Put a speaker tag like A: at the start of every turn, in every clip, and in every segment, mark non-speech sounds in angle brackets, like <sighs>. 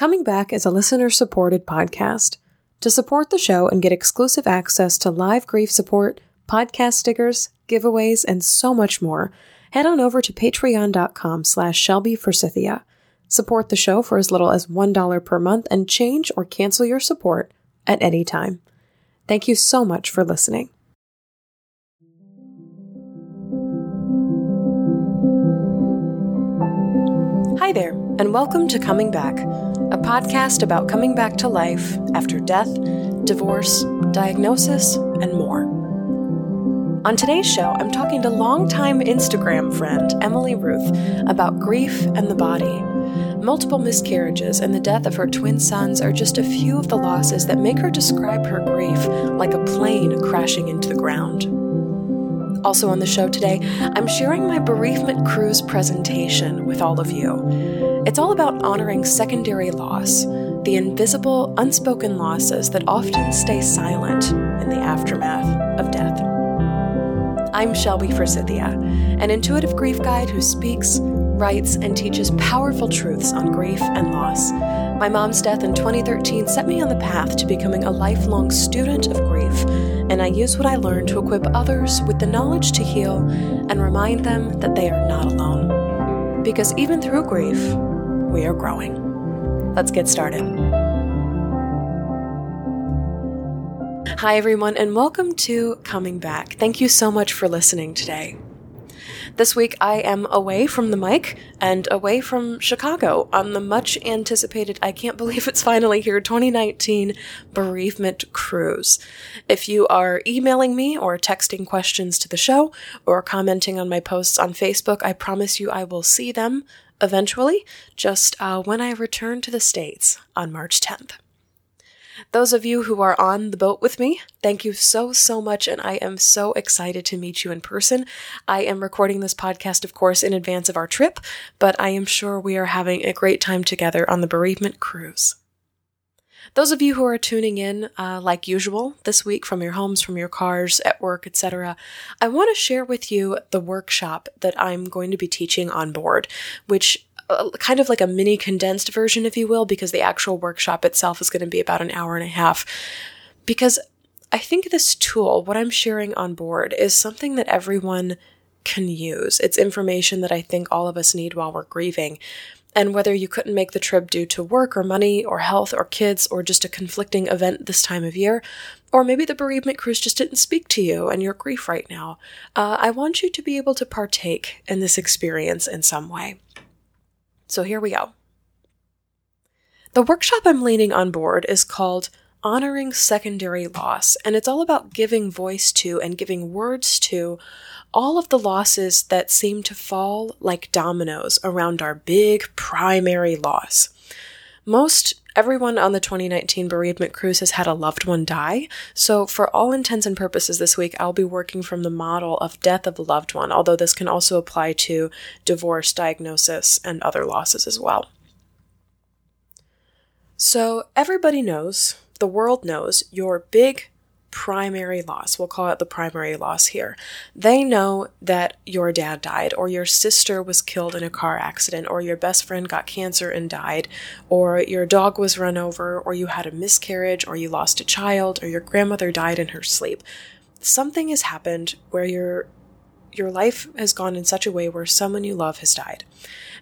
A: Coming Back is a listener supported podcast. To support the show and get exclusive access to live grief support, podcast stickers, giveaways, and so much more, head on over to patreon.com slash Shelby Forsythia. Support the show for as little as $1 per month and change or cancel your support at any time. Thank you so much for listening. Hi there, and welcome to Coming Back, a podcast about coming back to life after death, divorce, diagnosis, and more. On today's show, I'm talking to longtime Instagram friend Emily Ruth about grief and the body. Multiple miscarriages and the death of her twin sons are just a few of the losses that make her describe her grief like a plane crashing into the ground. Also on the show today, I'm sharing my bereavement cruise presentation with all of you. It's all about honoring secondary loss, the invisible, unspoken losses that often stay silent in the aftermath of death. I'm Shelby Forsythia, an intuitive grief guide who speaks, writes, and teaches powerful truths on grief and loss. My mom's death in 2013 set me on the path to becoming a lifelong student of grief, and I use what I learned to equip others with the knowledge to heal and remind them that they are not alone. Because even through grief, we are growing. Let's get started. Hi, everyone, and welcome to Coming Back. Thank you so much for listening today. This week I am away from the mic and away from Chicago on the much anticipated, I can't believe it's finally here, 2019 bereavement cruise. If you are emailing me or texting questions to the show or commenting on my posts on Facebook, I promise you I will see them eventually, just uh, when I return to the States on March 10th. Those of you who are on the boat with me, thank you so, so much, and I am so excited to meet you in person. I am recording this podcast, of course, in advance of our trip, but I am sure we are having a great time together on the bereavement cruise. Those of you who are tuning in, uh, like usual, this week from your homes, from your cars, at work, etc., I want to share with you the workshop that I'm going to be teaching on board, which kind of like a mini condensed version, if you will, because the actual workshop itself is going to be about an hour and a half. Because I think this tool, what I'm sharing on board, is something that everyone can use. It's information that I think all of us need while we're grieving. And whether you couldn't make the trip due to work or money or health or kids or just a conflicting event this time of year, or maybe the bereavement cruise just didn't speak to you and your grief right now, uh, I want you to be able to partake in this experience in some way. So here we go. The workshop I'm leaning on board is called Honoring Secondary Loss, and it's all about giving voice to and giving words to all of the losses that seem to fall like dominoes around our big primary loss. Most everyone on the 2019 bereavement cruise has had a loved one die, so for all intents and purposes this week, I'll be working from the model of death of a loved one, although this can also apply to divorce, diagnosis, and other losses as well. So, everybody knows, the world knows, your big primary loss. We'll call it the primary loss here. They know that your dad died, or your sister was killed in a car accident, or your best friend got cancer and died, or your dog was run over, or you had a miscarriage, or you lost a child, or your grandmother died in her sleep. Something has happened where your your life has gone in such a way where someone you love has died.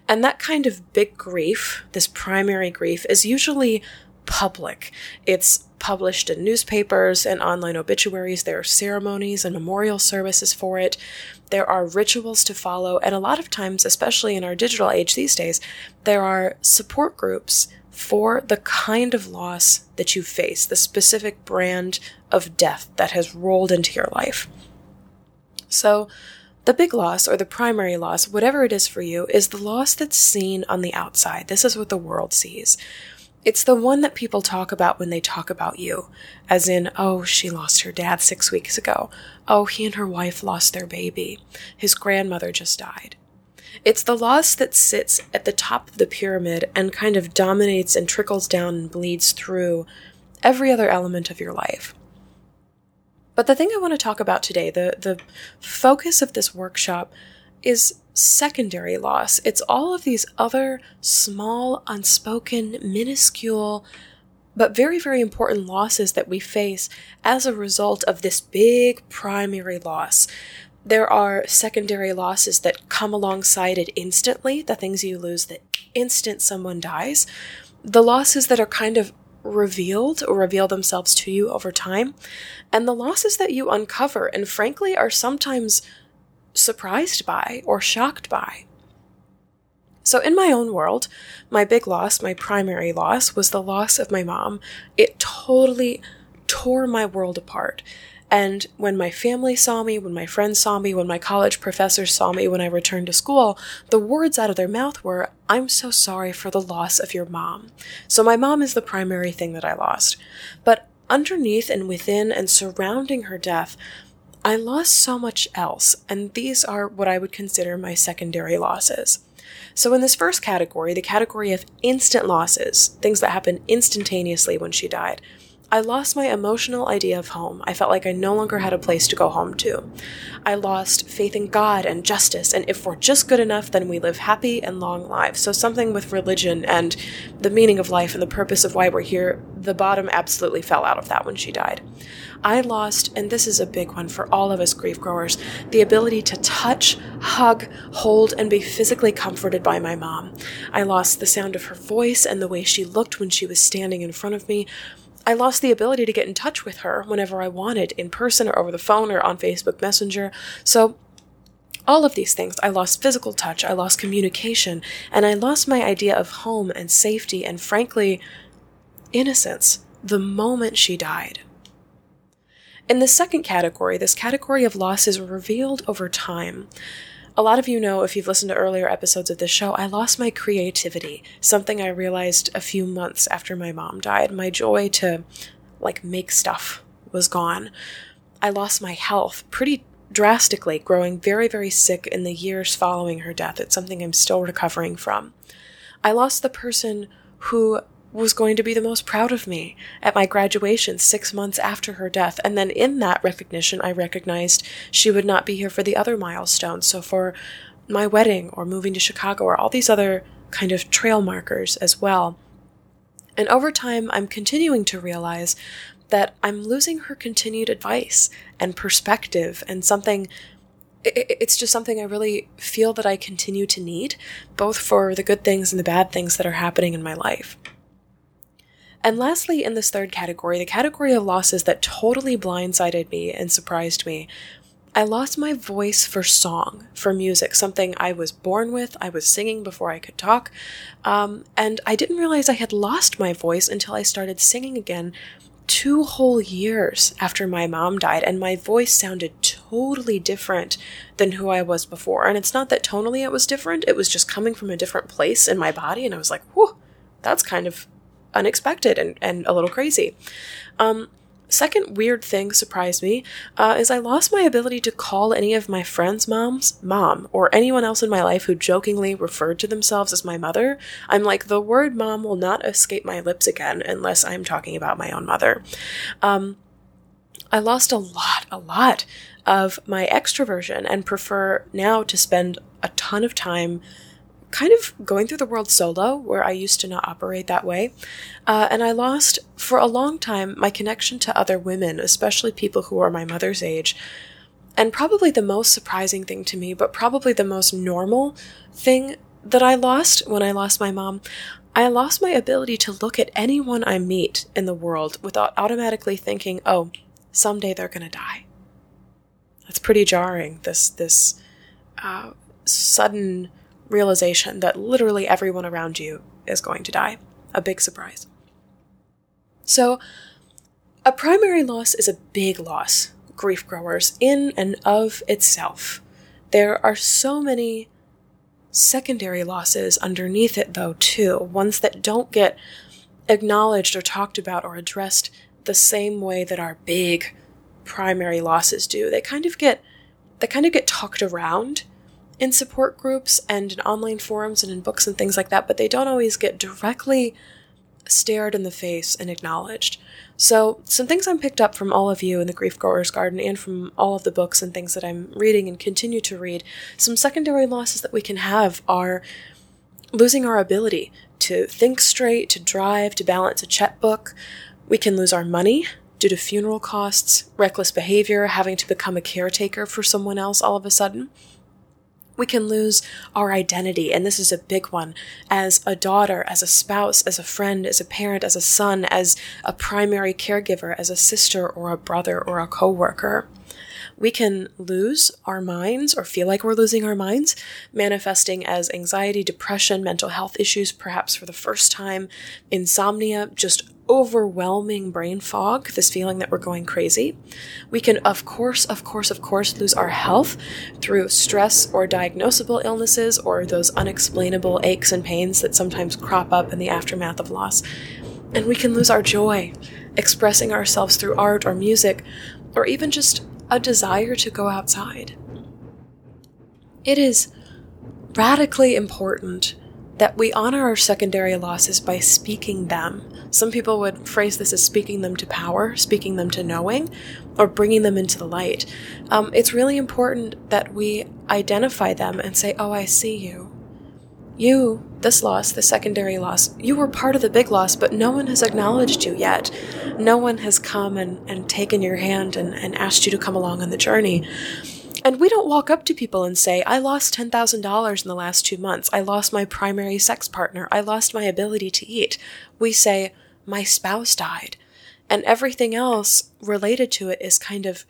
A: And that kind of big grief, this primary grief, is usually public. It's published in newspapers and online obituaries. There are ceremonies and memorial services for it. There are rituals to follow. And a lot of times, especially in our digital age these days, there are support groups for the kind of loss that you face, the specific brand of death that has rolled into your life. So, the big loss, or the primary loss, whatever it is for you, is the loss that's seen on the outside. This is what the world sees. It's the one that people talk about when they talk about you, as in, oh, she lost her dad six weeks ago. Oh, he and her wife lost their baby. His grandmother just died. It's the loss that sits at the top of the pyramid and kind of dominates and trickles down and bleeds through every other element of your life. But the thing I want to talk about today, the, the focus of this workshop, is secondary loss. It's all of these other small, unspoken, minuscule, but very, very important losses that we face as a result of this big primary loss. There are secondary losses that come alongside it instantly, the things you lose the instant someone dies. The losses that are kind of revealed or reveal themselves to you over time, and the losses that you uncover and frankly are sometimes surprised by or shocked by. So, in my own world, my big loss, my primary loss, was the loss of my mom. It totally tore my world apart. And when my family saw me, when my friends saw me, when my college professors saw me when I returned to school, the words out of their mouth were, I'm so sorry for the loss of your mom. So my mom is the primary thing that I lost. But underneath and within and surrounding her death, I lost so much else, and these are what I would consider my secondary losses. So, in this first category, the category of instant losses, things that happened instantaneously when she died, I lost my emotional idea of home. I felt like I no longer had a place to go home to. I lost faith in God and justice, and if we're just good enough, then we live happy and long lives. So, something with religion and the meaning of life and the purpose of why we're here, the bottom absolutely fell out of that when she died. I lost, and this is a big one for all of us grief growers, the ability to touch, hug, hold, and be physically comforted by my mom. I lost the sound of her voice and the way she looked when she was standing in front of me. I lost the ability to get in touch with her whenever I wanted, in person or over the phone or on Facebook Messenger. So, all of these things. I lost physical touch, I lost communication, and I lost my idea of home and safety and, frankly, innocence the moment she died. In the second category, this category of loss is revealed over time. A lot of you know, if you've listened to earlier episodes of this show, I lost my creativity, something I realized a few months after my mom died. My joy to, like, make stuff was gone. I lost my health pretty drastically, growing very, very sick in the years following her death. It's something I'm still recovering from. I lost the person who was going to be the most proud of me at my graduation six months after her death. And then in that recognition, I recognized she would not be here for the other milestones. So for my wedding or moving to Chicago or all these other kind of trail markers as well. And over time, I'm continuing to realize that I'm losing her continued advice and perspective and something it's just something I really feel that I continue to need, both for the good things and the bad things that are happening in my life. And lastly, in this third category, the category of losses that totally blindsided me and surprised me, I lost my voice for song, for music, something I was born with. I was singing before I could talk. Um, and I didn't realize I had lost my voice until I started singing again two whole years after my mom died. And my voice sounded totally different than who I was before. And it's not that tonally it was different, it was just coming from a different place in my body. And I was like, whew, that's kind of unexpected and, and a little crazy. Um, second weird thing surprised me uh, is I lost my ability to call any of my friends' moms mom or anyone else in my life who jokingly referred to themselves as my mother. I'm like, the word mom will not escape my lips again unless I'm talking about my own mother. Um, I lost a lot, a lot of my extroversion and prefer now to spend a ton of time kind of going through the world solo, where I used to not operate that way. Uh, and I lost, for a long time, my connection to other women, especially people who are my mother's age. And probably the most surprising thing to me, but probably the most normal thing that I lost when I lost my mom, I lost my ability to look at anyone I meet in the world without automatically thinking, oh, someday they're going to die. That's pretty jarring, this, this uh, sudden realization that literally everyone around you is going to die. A big surprise. So, a primary loss is a big loss, grief growers, in and of itself. There are so many secondary losses underneath it, though, too, ones that don't get acknowledged or talked about or addressed the same way that our big primary losses do. They kind of get they kind of get talked around in support groups and in online forums and in books and things like that, but they don't always get directly stared in the face and acknowledged. So, some things I'm picked up from all of you in the Grief Growers Garden and from all of the books and things that I'm reading and continue to read, some secondary losses that we can have are losing our ability to think straight, to drive, to balance a checkbook. We can lose our money due to funeral costs, reckless behavior, having to become a caretaker for someone else all of a sudden we can lose our identity, and this is a big one, as a daughter, as a spouse, as a friend, as a parent, as a son, as a primary caregiver, as a sister or a brother or a coworker. We can lose our minds or feel like we're losing our minds, manifesting as anxiety, depression, mental health issues, perhaps for the first time, insomnia, just overwhelming brain fog, this feeling that we're going crazy. We can, of course, of course, of course, lose our health through stress or diagnosable illnesses or those unexplainable aches and pains that sometimes crop up in the aftermath of loss. And we can lose our joy, expressing ourselves through art or music, or even just a desire to go outside. It is radically important that we honor our secondary losses by speaking them. Some people would phrase this as speaking them to power, speaking them to knowing, or bringing them into the light. Um, it's really important that we identify them and say, Oh, I see you. You, this loss, the secondary loss, you were part of the big loss, but no one has acknowledged you yet. No one has come and, and taken your hand and, and asked you to come along on the journey. And we don't walk up to people and say, I lost $10,000 in the last two months. I lost my primary sex partner. I lost my ability to eat. We say, my spouse died. And everything else related to it is kind of,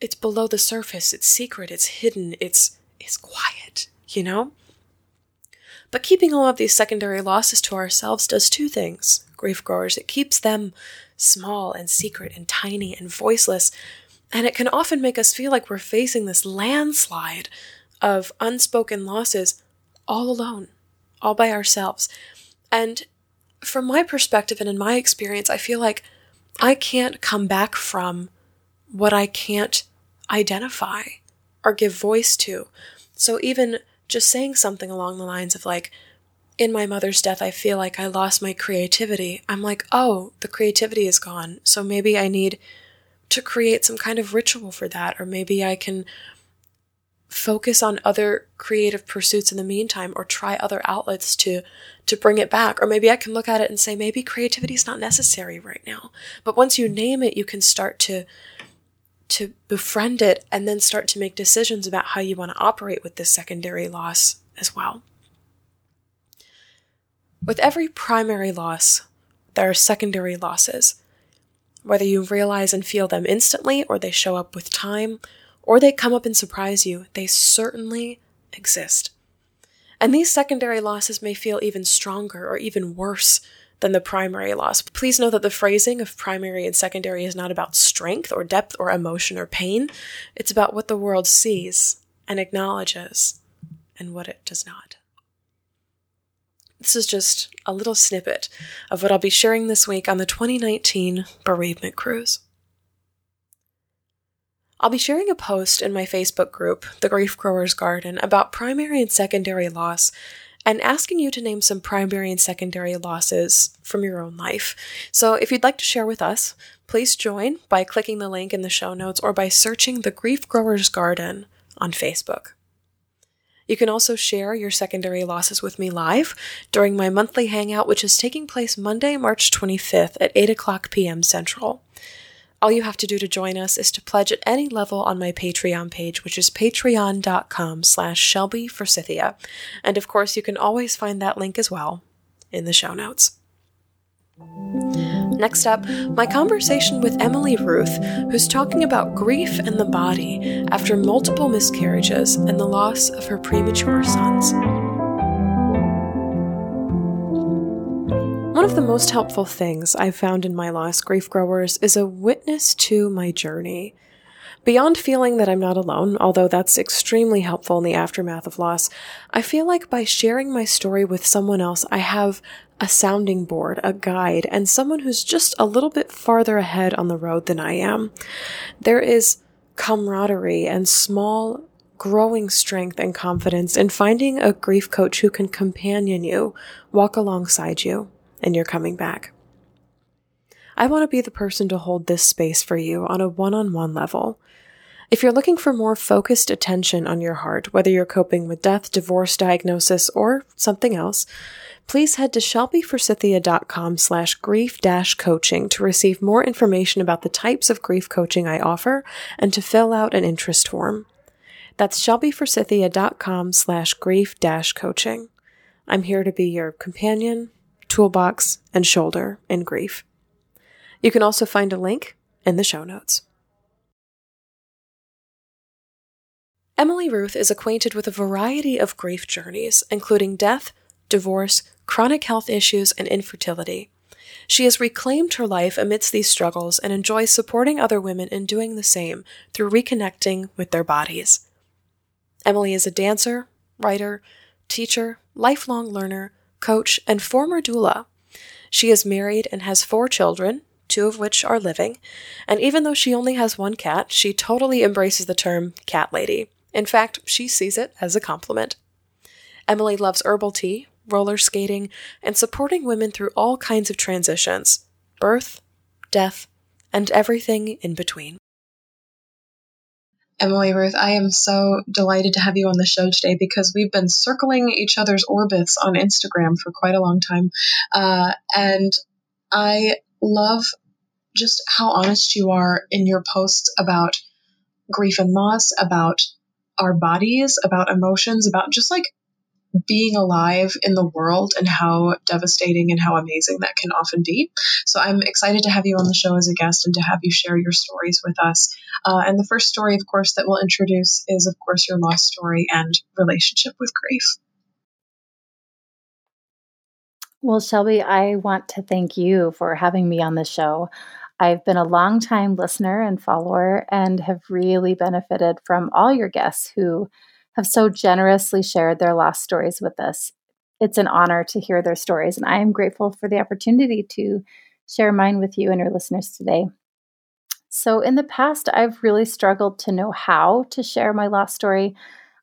A: it's below the surface. It's secret. It's hidden. It's, it's quiet, you know? But keeping all of these secondary losses to ourselves does two things, grief growers. It keeps them small and secret and tiny and voiceless and it can often make us feel like we're facing this landslide of unspoken losses all alone, all by ourselves. And from my perspective and in my experience, I feel like I can't come back from what I can't identify or give voice to. So even just saying something along the lines of like, in my mother's death, I feel like I lost my creativity. I'm like, oh, the creativity is gone. So maybe I need to create some kind of ritual for that, or maybe I can focus on other creative pursuits in the meantime or try other outlets to to bring it back. Or maybe I can look at it and say maybe creativity is not necessary right now. But once you name it you can start to to befriend it and then start to make decisions about how you want to operate with this secondary loss as well. With every primary loss there are secondary losses whether you realize and feel them instantly, or they show up with time, or they come up and surprise you, they certainly exist. And these secondary losses may feel even stronger or even worse than the primary loss. Please know that the phrasing of primary and secondary is not about strength or depth or emotion or pain. It's about what the world sees and acknowledges and what it does not. This is just a little snippet of what I'll be sharing this week on the 2019 Bereavement Cruise. I'll be sharing a post in my Facebook group, The Grief Growers Garden, about primary and secondary loss and asking you to name some primary and secondary losses from your own life. So if you'd like to share with us, please join by clicking the link in the show notes or by searching The Grief Growers Garden on Facebook. You can also share your secondary losses with me live during my monthly hangout, which is taking place Monday, March 25th at 8 o'clock p.m. Central. All you have to do to join us is to pledge at any level on my Patreon page, which is patreon.com slash Shelby Forsythia. And of course, you can always find that link as well in the show notes. Next up, my conversation with Emily Ruth, who's talking about grief and the body after multiple miscarriages and the loss of her premature sons. One of the most helpful things I've found in my loss, grief growers, is a witness to my journey. Beyond feeling that I'm not alone, although that's extremely helpful in the aftermath of loss, I feel like by sharing my story with someone else, I have a sounding board, a guide, and someone who's just a little bit farther ahead on the road than I am. There is camaraderie and small growing strength and confidence in finding a grief coach who can companion you, walk alongside you, and you're coming back. I want to be the person to hold this space for you on a one on one level. If you're looking for more focused attention on your heart, whether you're coping with death, divorce diagnosis, or something else, please head to shelbyforsythia.com slash grief dash coaching to receive more information about the types of grief coaching I offer and to fill out an interest form. That's shelbyforsythia.com slash grief dash coaching. I'm here to be your companion, toolbox, and shoulder in grief. You can also find a link in the show notes. Emily Ruth is acquainted with a variety of grief journeys, including death, divorce, chronic health issues, and infertility. She has reclaimed her life amidst these struggles and enjoys supporting other women in doing the same through reconnecting with their bodies. Emily is a dancer, writer, teacher, lifelong learner, coach, and former doula. She is married and has four children, two of which are living, and even though she only has one cat, she totally embraces the term cat lady. In fact, she sees it as a compliment. Emily loves herbal tea, roller skating, and supporting women through all kinds of transitions birth, death, and everything in between.
B: Emily Ruth, I am so delighted to have you on the show today because we've been circling each other's orbits on Instagram for quite a long time. Uh, and I love just how honest you are in your posts about grief and loss, about our bodies, about emotions, about just like being alive in the world and how devastating and how amazing that can often be. So I'm excited to have you on the show as a guest and to have you share your stories with us. Uh, and the first story, of course, that we'll introduce is, of course, your lost story and relationship with grief.
C: Well, Shelby, I want to thank you for having me on the show. I've been a long-time listener and follower and have really benefited from all your guests who have so generously shared their lost stories with us. It's an honor to hear their stories, and I am grateful for the opportunity to share mine with you and your listeners today. So, in the past, I've really struggled to know how to share my lost story.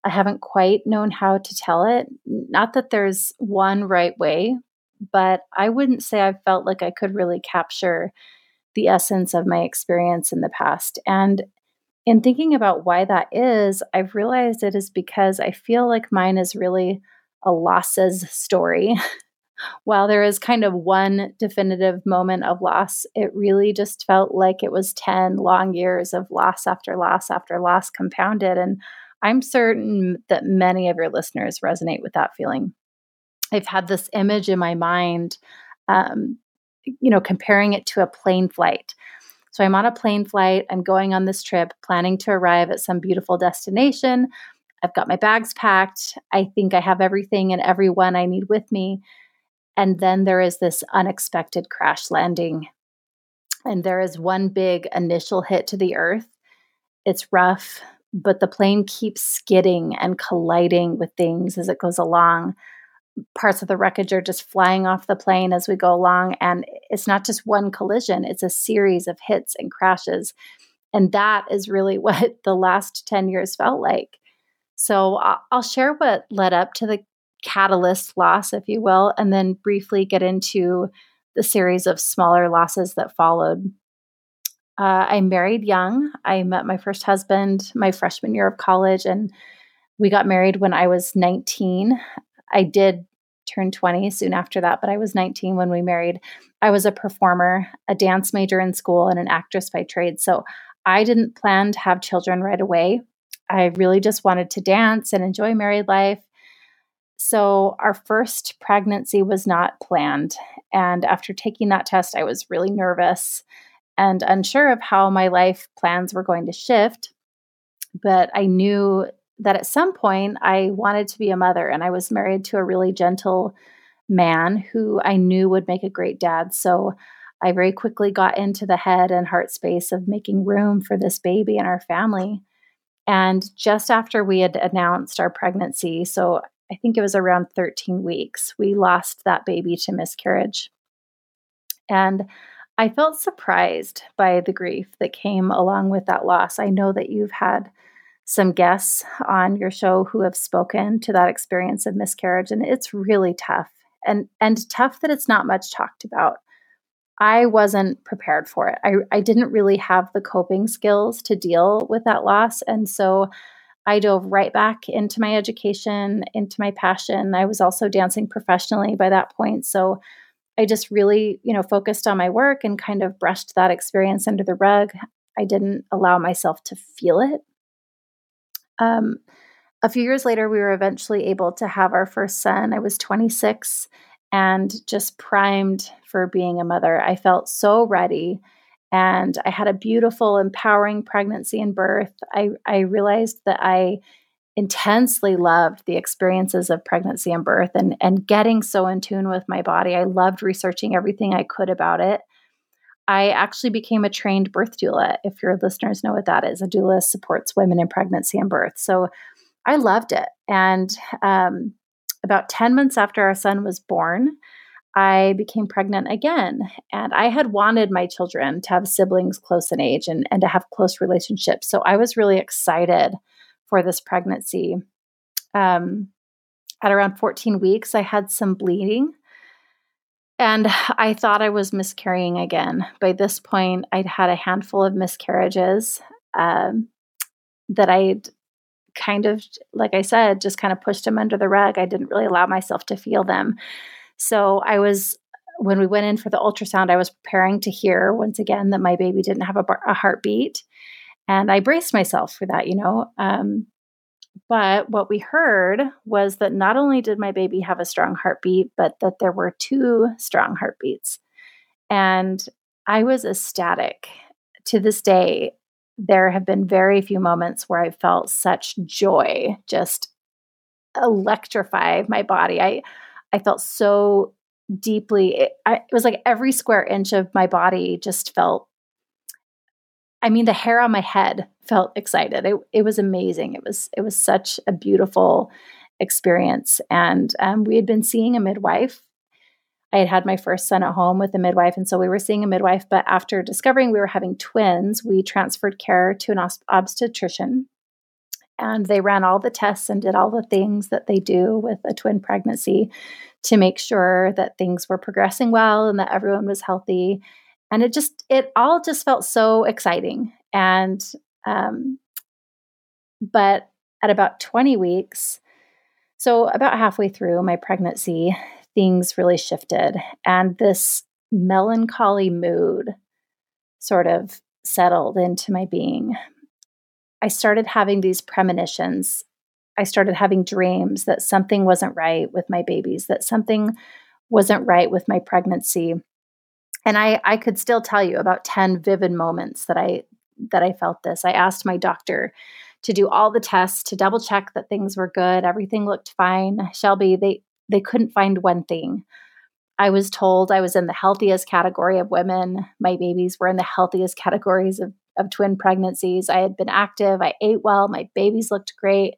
C: I haven't quite known how to tell it. Not that there's one right way, but I wouldn't say I've felt like I could really capture the essence of my experience in the past. And in thinking about why that is, I've realized it is because I feel like mine is really a losses story. <laughs> While there is kind of one definitive moment of loss, it really just felt like it was 10 long years of loss after loss after loss compounded. And I'm certain that many of your listeners resonate with that feeling. I've had this image in my mind, um, you know, comparing it to a plane flight. So I'm on a plane flight. I'm going on this trip, planning to arrive at some beautiful destination. I've got my bags packed. I think I have everything and everyone I need with me. And then there is this unexpected crash landing. And there is one big initial hit to the earth. It's rough, but the plane keeps skidding and colliding with things as it goes along parts of the wreckage are just flying off the plane as we go along. And it's not just one collision, it's a series of hits and crashes. And that is really <laughs> what the last 10 years felt like. So I'll share what led up to the catalyst loss, if you will, and then briefly get into the series of smaller losses that followed. Uh, I married young. I met my first husband my freshman year of college, and we got married when I was 19. I did turn 20 soon after that, but I was 19 when we married. I was a performer, a dance major in school, and an actress by trade. So I didn't plan to have children right away. I really just wanted to dance and enjoy married life. So our first pregnancy was not planned. And after taking that test, I was really nervous and unsure of how my life plans were going to shift. But I knew that at some point I wanted to be a mother and I was married to a really gentle man who I knew would make a great dad. So I very quickly got into the head and heart space of making room for this baby in our family. And just after we had announced our pregnancy, so I think it was around 13 weeks, we lost that baby to miscarriage. And I felt surprised by the grief that came along with that loss. I know that you've had some guests on your show who have spoken to that experience of miscarriage, and it's really tough. and and tough that it's not much talked about. I wasn't prepared for it. I, I didn't really have the coping skills to deal with that loss. And so I dove right back into my education, into my passion. I was also dancing professionally by that point. So I just really, you know, focused on my work and kind of brushed that experience under the rug. I didn't allow myself to feel it. Um, a few years later, we were eventually able to have our first son. I was 26 and just primed for being a mother. I felt so ready. And I had a beautiful, empowering pregnancy and birth. I, I realized that I intensely loved the experiences of pregnancy and birth and, and getting so in tune with my body. I loved researching everything I could about it. I actually became a trained birth doula. If your listeners know what that is, a doula supports women in pregnancy and birth. So I loved it. And um, about 10 months after our son was born, I became pregnant again. And I had wanted my children to have siblings close in age and, and to have close relationships. So I was really excited for this pregnancy. Um, at around 14 weeks, I had some bleeding. And I thought I was miscarrying again. By this point, I'd had a handful of miscarriages um, that I'd kind of, like I said, just kind of pushed them under the rug. I didn't really allow myself to feel them. So I was, when we went in for the ultrasound, I was preparing to hear once again that my baby didn't have a, a heartbeat. And I braced myself for that, you know. Um, but what we heard was that not only did my baby have a strong heartbeat, but that there were two strong heartbeats. And I was ecstatic. To this day, there have been very few moments where I felt such joy just electrify my body. I I felt so deeply it, I, it was like every square inch of my body just felt I mean the hair on my head felt excited. It it was amazing. It was it was such a beautiful experience and um, we had been seeing a midwife I had had my first son at home with a midwife, and so we were seeing a midwife. But after discovering we were having twins, we transferred care to an obstetrician, and they ran all the tests and did all the things that they do with a twin pregnancy to make sure that things were progressing well and that everyone was healthy. And it just, it all just felt so exciting. And, um, but at about 20 weeks, so about halfway through my pregnancy, things really shifted. And this melancholy mood sort of settled into my being. I started having these premonitions. I started having dreams that something wasn't right with my babies, that something wasn't right with my pregnancy. And I, I could still tell you about 10 vivid moments that I that I felt this. I asked my doctor to do all the tests to double check that things were good. Everything looked fine. Shelby, they they couldn't find one thing. I was told I was in the healthiest category of women. My babies were in the healthiest categories of, of twin pregnancies. I had been active. I ate well. My babies looked great.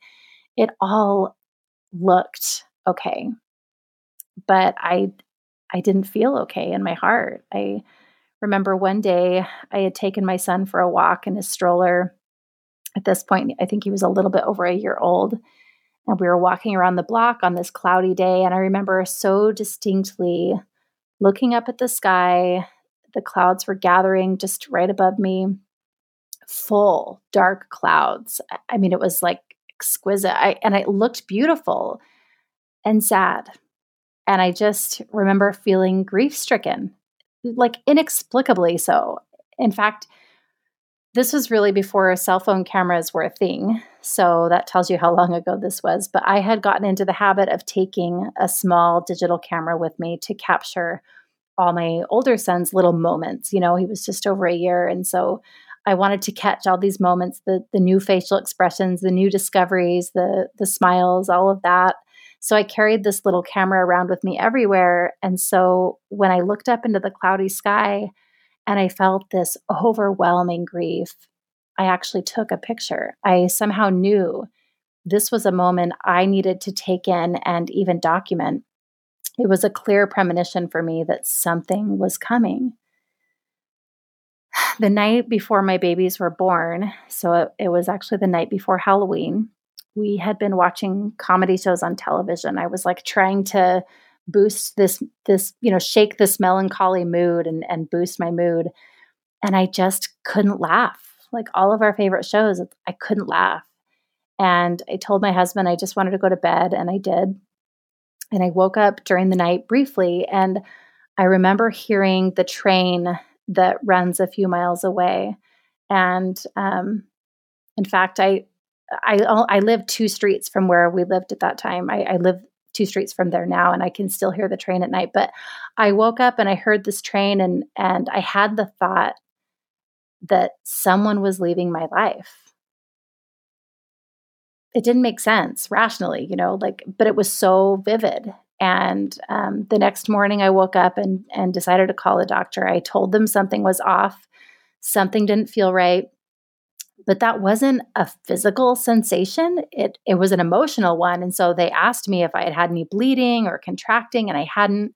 C: It all looked okay. But I I didn't feel okay in my heart. I remember one day I had taken my son for a walk in his stroller. At this point, I think he was a little bit over a year old. And we were walking around the block on this cloudy day. And I remember so distinctly looking up at the sky. The clouds were gathering just right above me, full dark clouds. I mean, it was like exquisite. I, and it looked beautiful and sad. And I just remember feeling grief stricken, like inexplicably so. In fact, this was really before cell phone cameras were a thing. So that tells you how long ago this was. But I had gotten into the habit of taking a small digital camera with me to capture all my older son's little moments. You know, he was just over a year. And so I wanted to catch all these moments, the the new facial expressions, the new discoveries, the the smiles, all of that. So I carried this little camera around with me everywhere. And so when I looked up into the cloudy sky, and I felt this overwhelming grief, I actually took a picture. I somehow knew this was a moment I needed to take in and even document. It was a clear premonition for me that something was coming. <sighs> The night before my babies were born, so it, it was actually the night before Halloween, we had been watching comedy shows on television. I was like trying to boost this this you know shake this melancholy mood and and boost my mood. And i just couldn't laugh. Like all of our favorite shows i couldn't laugh. And i told my husband i just wanted to go to bed and i did. And i woke up during the night briefly and i remember hearing the train that runs a few miles away. And um, in fact i I, I live two streets from where we lived at that time. I, I live two streets from there now and I can still hear the train at night. But I woke up and I heard this train and and I had the thought that someone was leaving my life. It didn't make sense rationally, you know, like, but it was so vivid. And um, the next morning, I woke up and and decided to call the doctor. I told them something was off, something didn't feel right but that wasn't a physical sensation. It it was an emotional one and so they asked me if i had had any bleeding or contracting and i hadn't.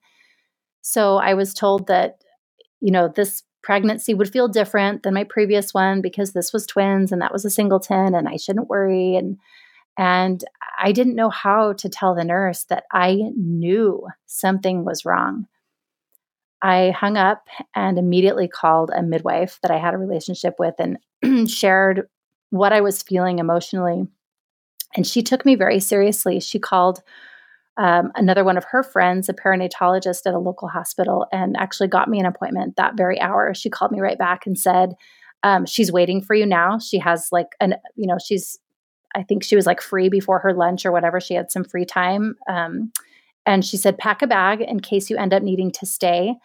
C: So i was told that you know this pregnancy would feel different than my previous one because this was twins and that was a singleton and i shouldn't worry and and i didn't know how to tell the nurse that i knew something was wrong I hung up and immediately called a midwife that I had a relationship with and <clears throat> shared what I was feeling emotionally. And she took me very seriously. She called um, another one of her friends, a perinatologist at a local hospital, and actually got me an appointment that very hour. She called me right back and said, um, She's waiting for you now. She has like an, you know, she's, I think she was like free before her lunch or whatever. She had some free time. Um, and she said, Pack a bag in case you end up needing to stay.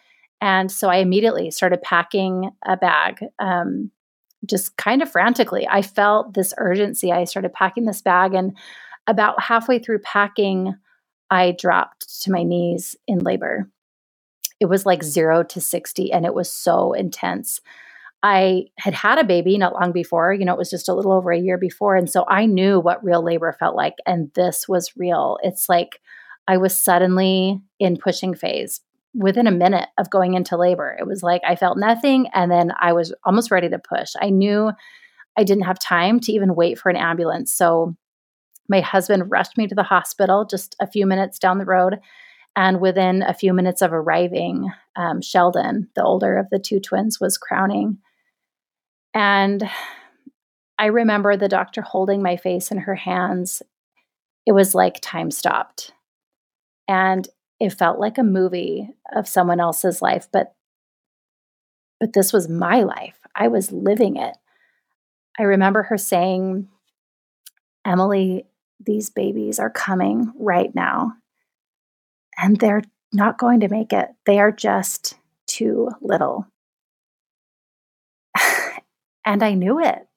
C: And so I immediately started packing a bag, um, just kind of frantically. I felt this urgency. I started packing this bag, and about halfway through packing, I dropped to my knees in labor. It was like zero to 60, and it was so intense. I had had a baby not long before, you know, it was just a little over a year before. And so I knew what real labor felt like. And this was real. It's like I was suddenly in pushing phase within a minute of going into labor. It was like I felt nothing and then I was almost ready to push. I knew I didn't have time to even wait for an ambulance. So my husband rushed me to the hospital just a few minutes down the road. And within a few minutes of arriving, um, Sheldon, the older of the two twins, was crowning. And I remember the doctor holding my face in her hands. It was like time stopped. And it felt like a movie of someone else's life but but this was my life. I was living it. I remember her saying emily these babies are coming right now and they're not going to make it. They are just too little. <laughs> And i knew it.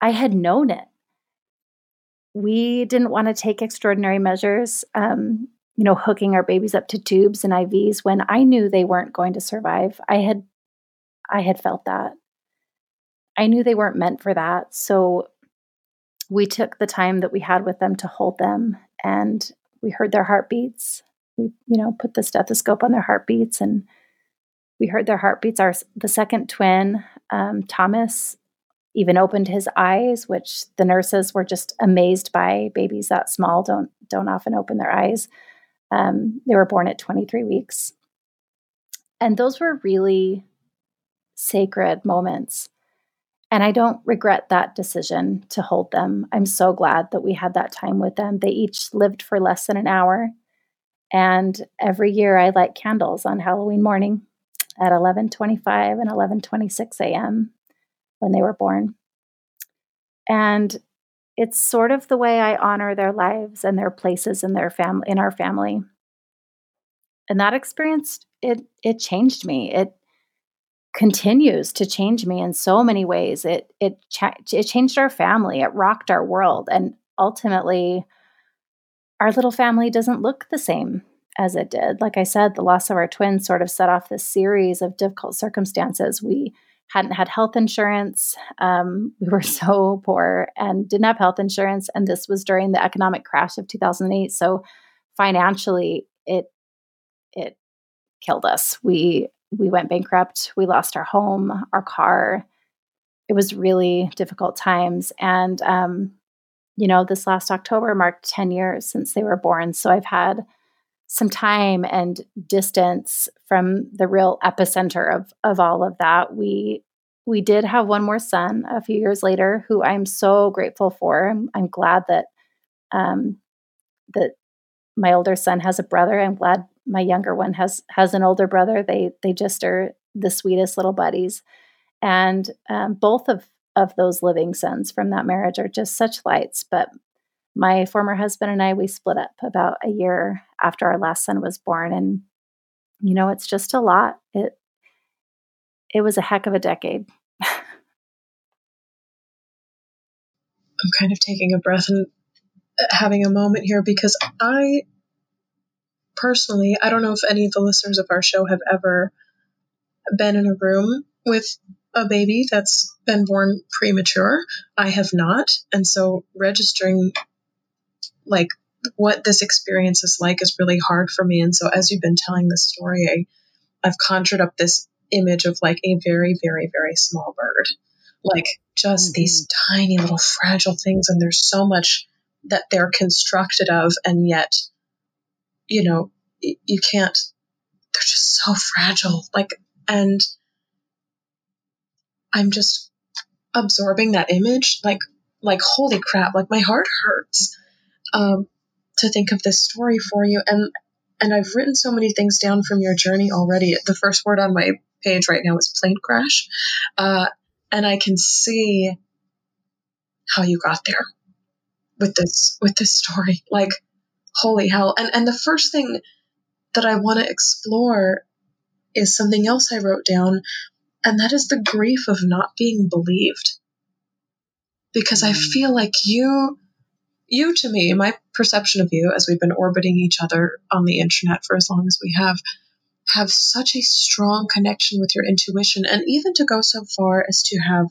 C: I had known it. We didn't want to take extraordinary measures um, you know, hooking our babies up to tubes and IVs when I knew they weren't going to survive. I had I had felt that. I knew they weren't meant for that. So we took the time that we had with them to hold them and we heard their heartbeats. We, you know, put the stethoscope on their heartbeats and we heard their heartbeats. Our the second twin, um, Thomas, even opened his eyes, which the nurses were just amazed by. Babies that small don't don't often open their eyes. Um, they were born at 23 weeks. And those were really sacred moments. And I don't regret that decision to hold them. I'm so glad that we had that time with them. They each lived for less than an hour. And every year I light candles on Halloween morning at 11:25 and 11:26 a.m. when they were born. And it's sort of the way I honor their lives and their places in their family in our family. And that experience it it changed me. It continues to change me in so many ways. It it cha- it changed our family. It rocked our world and ultimately our little family doesn't look the same as it did. Like I said, the loss of our twins sort of set off this series of difficult circumstances. We hadn't had health insurance. Um, we were <laughs> so poor and didn't have health insurance. And this was during the economic crash of 2008. So financially, it it killed us. We we went bankrupt. We lost our home, our car. It was really difficult times. And um, you know, this last October marked 10 years since they were born. So I've had some time and distance from the real epicenter of of all of that. We we did have one more son a few years later, who I'm so grateful for. I'm, I'm glad that um, that my older son has a brother. I'm glad my younger one has has an older brother. They they just are the sweetest little buddies, and um, both of of those living sons from that marriage are just such lights. But my former husband and I, we split up about a year after our last son was born. And, you know, it's just a lot. It, it was a heck of a decade. <laughs> I'm
A: kind of taking a breath and uh, having a moment here because I personally, I don't know if any of the listeners of our show have ever been in a room with a baby that's been born premature. I have not. And so registering like what this experience is like is really hard for me. And so as you've been telling this story, I, I've conjured up this image of like a very, very, very small bird. Like just mm-hmm. these tiny little fragile things. And there's so much that they're constructed of. And yet, you know, you can't, they're just so fragile. Like, and I'm just absorbing that image. Like, like, holy crap, like my heart hurts um, to think of this story for you. And and I've written so many things down from your journey already. The first word on my page right now is plane crash, uh, and I can see how you got there with this with this story. Like, holy hell! And and the first thing that I want to explore is something else I wrote down, and that is the grief of not being believed. Because I mm. feel like you you to me, my perception of you as we've been orbiting each other on the internet for as long as we have, have such a strong connection with your intuition, and even to go so far as to have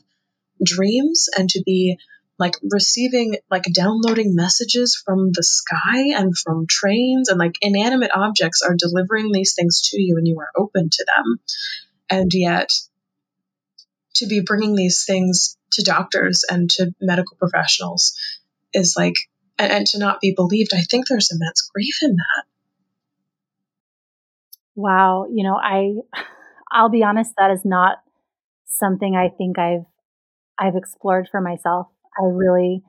A: dreams and to be like receiving, like downloading messages from the sky and from trains, and like inanimate objects are delivering these things to you, and you are open to them. And yet, to be bringing these things to doctors and to medical professionals is like and, and to not be believed, I think there's immense grief in that.
C: Wow, you know, I <laughs> I'll be honest, that is not something I think I've I've explored for myself. I really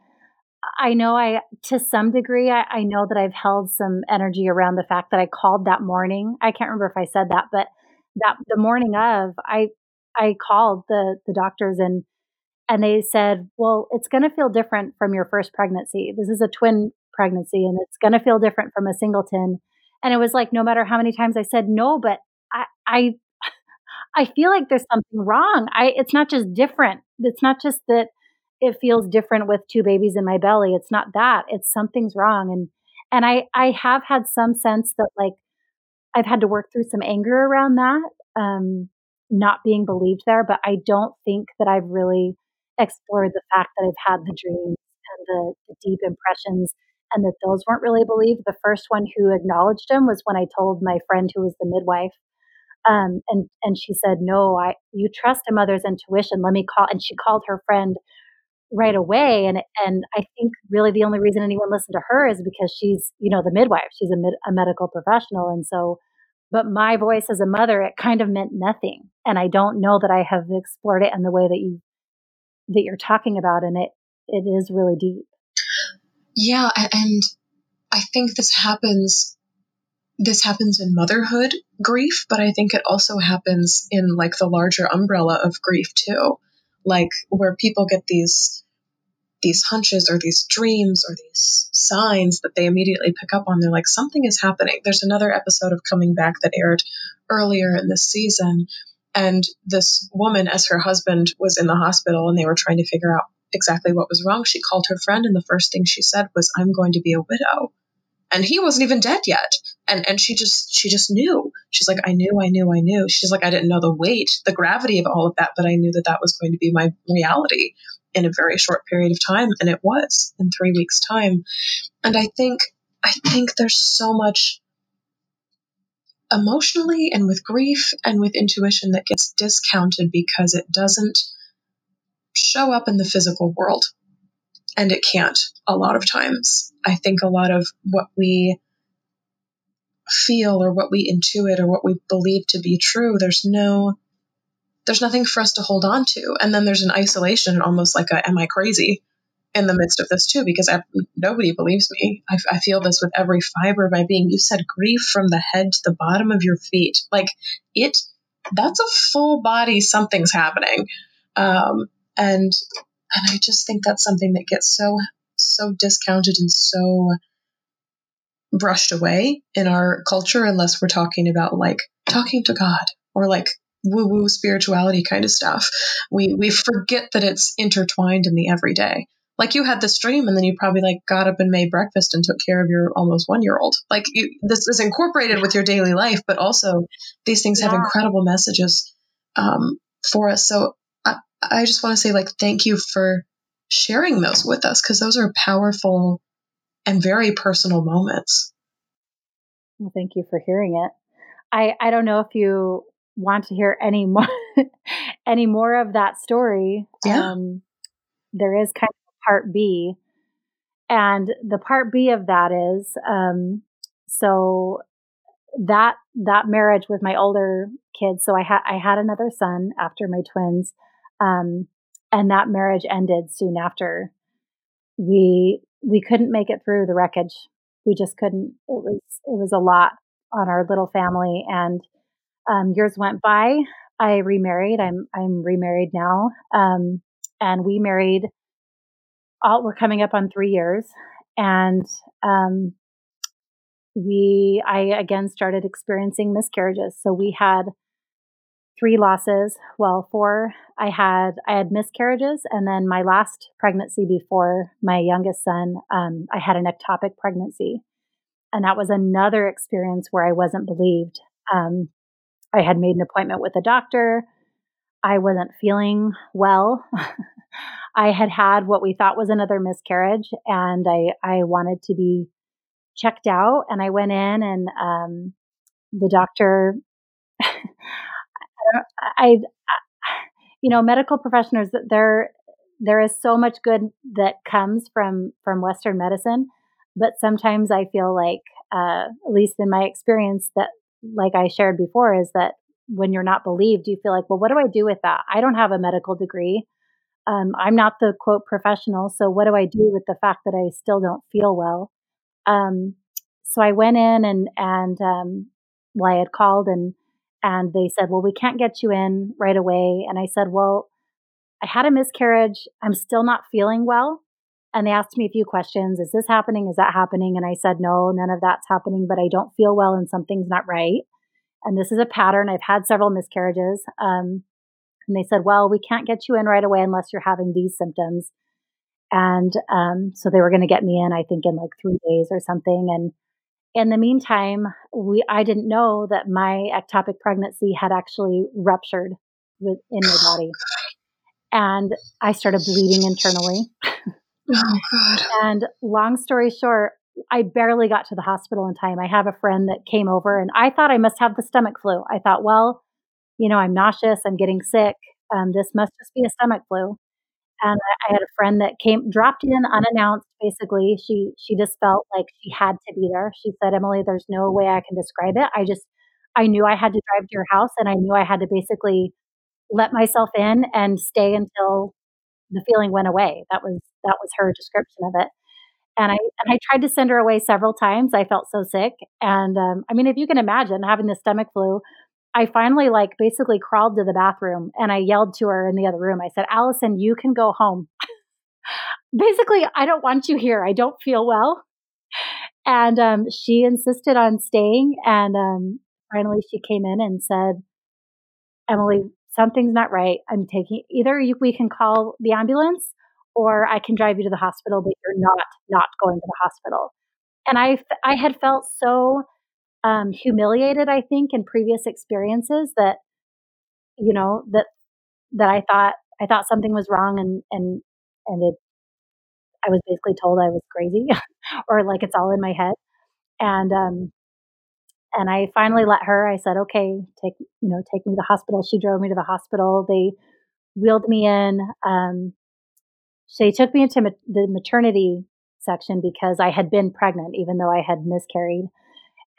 C: I know I to some degree I, I know that I've held some energy around the fact that I called that morning. I can't remember if I said that, but that the morning of I I called the the doctors and and they said, well, it's going to feel different from your first pregnancy. This is a twin pregnancy and it's going to feel different from a singleton. And it was like, no matter how many times I said no, but I, I, <laughs> I feel like there's something wrong. I, it's not just different. It's not just that it feels different with two babies in my belly. It's not that. It's something's wrong. And, and I, I have had some sense that like I've had to work through some anger around that, um, not being believed there. But I don't think that I've really explored the fact that I've had the dreams and the, the deep impressions and that those weren't really believed. The first one who acknowledged them was when I told my friend who was the midwife. Um, and and she said, "No, I you trust a mother's intuition. Let me call." And she called her friend right away. And and I think really the only reason anyone listened to her is because she's you know the midwife. She's a, mid, a medical professional, and so. But my voice as a mother, it kind of meant nothing, and I don't know that I have explored it in the way that you that you're talking about and it it is really deep.
A: Yeah and i think this happens this happens in motherhood grief but i think it also happens in like the larger umbrella of grief too. Like where people get these these hunches or these dreams or these signs that they immediately pick up on. They're like something is happening. There's another episode of coming back that aired earlier in this season and this woman, as her husband was in the hospital and they were trying to figure out exactly what was wrong, she called her friend, and the first thing she said was, I'm going to be a widow. And he wasn't even dead yet. And and she just she just knew. She's like, I knew, I knew, I knew. She's like, I didn't know the weight, the gravity of all of that, but I knew that that was going to be my reality in a very short period of time. And it was in three weeks' time. And I think I think there's so much emotionally and with grief and with intuition that gets discounted because it doesn't show up in the physical world. And it can't a lot of times. I think a lot of what we feel or what we intuit or what we believe to be true, there's no there's nothing for us to hold on to. And then there's an isolation, almost like a, am I crazy in the midst of this too? Because I, nobody believes me. I, I feel this with every fiber of my being. You said grief from the head to the bottom of your feet. Like it, that's a full body, something's happening. Um, and, and I just think that's something that gets so, so discounted and so brushed away in our culture unless we're talking about like talking to God or like woo woo spirituality kind of stuff. We we forget that it's intertwined in the everyday. Like you had this dream and then you probably like got up and made breakfast and took care of your almost one year old. Like you, this is incorporated with your daily life, but also these things yeah. have incredible messages um, for us. So I, I just want to say like thank you for sharing those with us because those are powerful and very personal moments.
C: Well, thank you for hearing it. I I don't know if you want to hear any more <laughs> any more of that story,
A: yeah. Um,
C: there is kind of part B, and the part B of that is um, so that that marriage with my older kids. So I had I had another son after my twins, um, and that marriage ended soon after. We we couldn't make it through the wreckage. We just couldn't. It was it was a lot on our little family, and um, years went by. I remarried. I'm I'm remarried now, um, and we married. All we're coming up on three years, and um, we I again started experiencing miscarriages. So we had three losses. Well, four. I had I had miscarriages, and then my last pregnancy before my youngest son, um, I had an ectopic pregnancy, and that was another experience where I wasn't believed. Um, I had made an appointment with a doctor. I wasn't feeling well. <laughs> I had had what we thought was another miscarriage, and I I wanted to be checked out. And I went in, and um, the doctor, I, I, you know, medical professionals. There, there is so much good that comes from from Western medicine, but sometimes I feel like, uh, at least in my experience, that like I shared before, is that when you're not believed, you feel like, well, what do I do with that? I don't have a medical degree. Um, I'm not the quote professional. So what do I do with the fact that I still don't feel well? Um, so I went in and, and, um, well, I had called and, and they said, well, we can't get you in right away. And I said, well, I had a miscarriage. I'm still not feeling well. And they asked me a few questions. Is this happening? Is that happening? And I said, no, none of that's happening, but I don't feel well and something's not right. And this is a pattern. I've had several miscarriages. Um, and they said, well, we can't get you in right away unless you're having these symptoms. And um, so they were going to get me in, I think, in like three days or something. And in the meantime, we I didn't know that my ectopic pregnancy had actually ruptured within my body. And I started bleeding internally.
A: Oh, God. <laughs>
C: And long story short, I barely got to the hospital in time. I have a friend that came over and I thought I must have the stomach flu. I thought, well, you know, I'm nauseous, I'm getting sick. Um, this must just be a stomach flu. And I, I had a friend that came, dropped in unannounced. Basically, she she just felt like she had to be there. She said, "Emily, there's no way I can describe it. I just, I knew I had to drive to your house, and I knew I had to basically let myself in and stay until the feeling went away. That was that was her description of it and I and I tried to send her away several times. I felt so sick, and um, I mean, if you can imagine having the stomach flu, I finally like basically crawled to the bathroom and I yelled to her in the other room. I said, "Allison, you can go home." <laughs> basically, I don't want you here. I don't feel well, and um, she insisted on staying. And um, finally, she came in and said, "Emily, something's not right. I'm taking either you, we can call the ambulance." or I can drive you to the hospital, but you're not not going to the hospital. And I I had felt so um, humiliated, I think, in previous experiences that you know that that I thought I thought something was wrong, and and and it I was basically told I was crazy <laughs> or like it's all in my head, and um and I finally let her. I said, okay, take you know take me to the hospital. She drove me to the hospital. They wheeled me in. Um, they took me into ma- the maternity section because I had been pregnant, even though I had miscarried.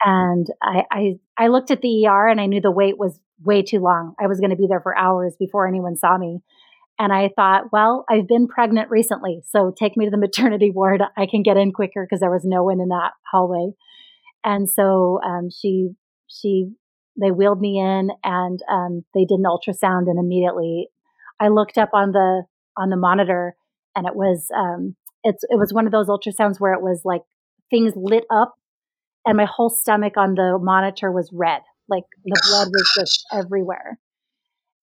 C: And I, I, I looked at the ER and I knew the wait was way too long. I was going to be there for hours before anyone saw me. And I thought, well, I've been pregnant recently, so take me to the maternity <laughs> ward. I can get in quicker because there was no one in that hallway. And so um, she she they wheeled me in and um, they did an ultrasound and immediately I looked up on the on the monitor and it was um, it's it was one of those ultrasounds where it was like things lit up and my whole stomach on the monitor was red like the <sighs> blood was just everywhere.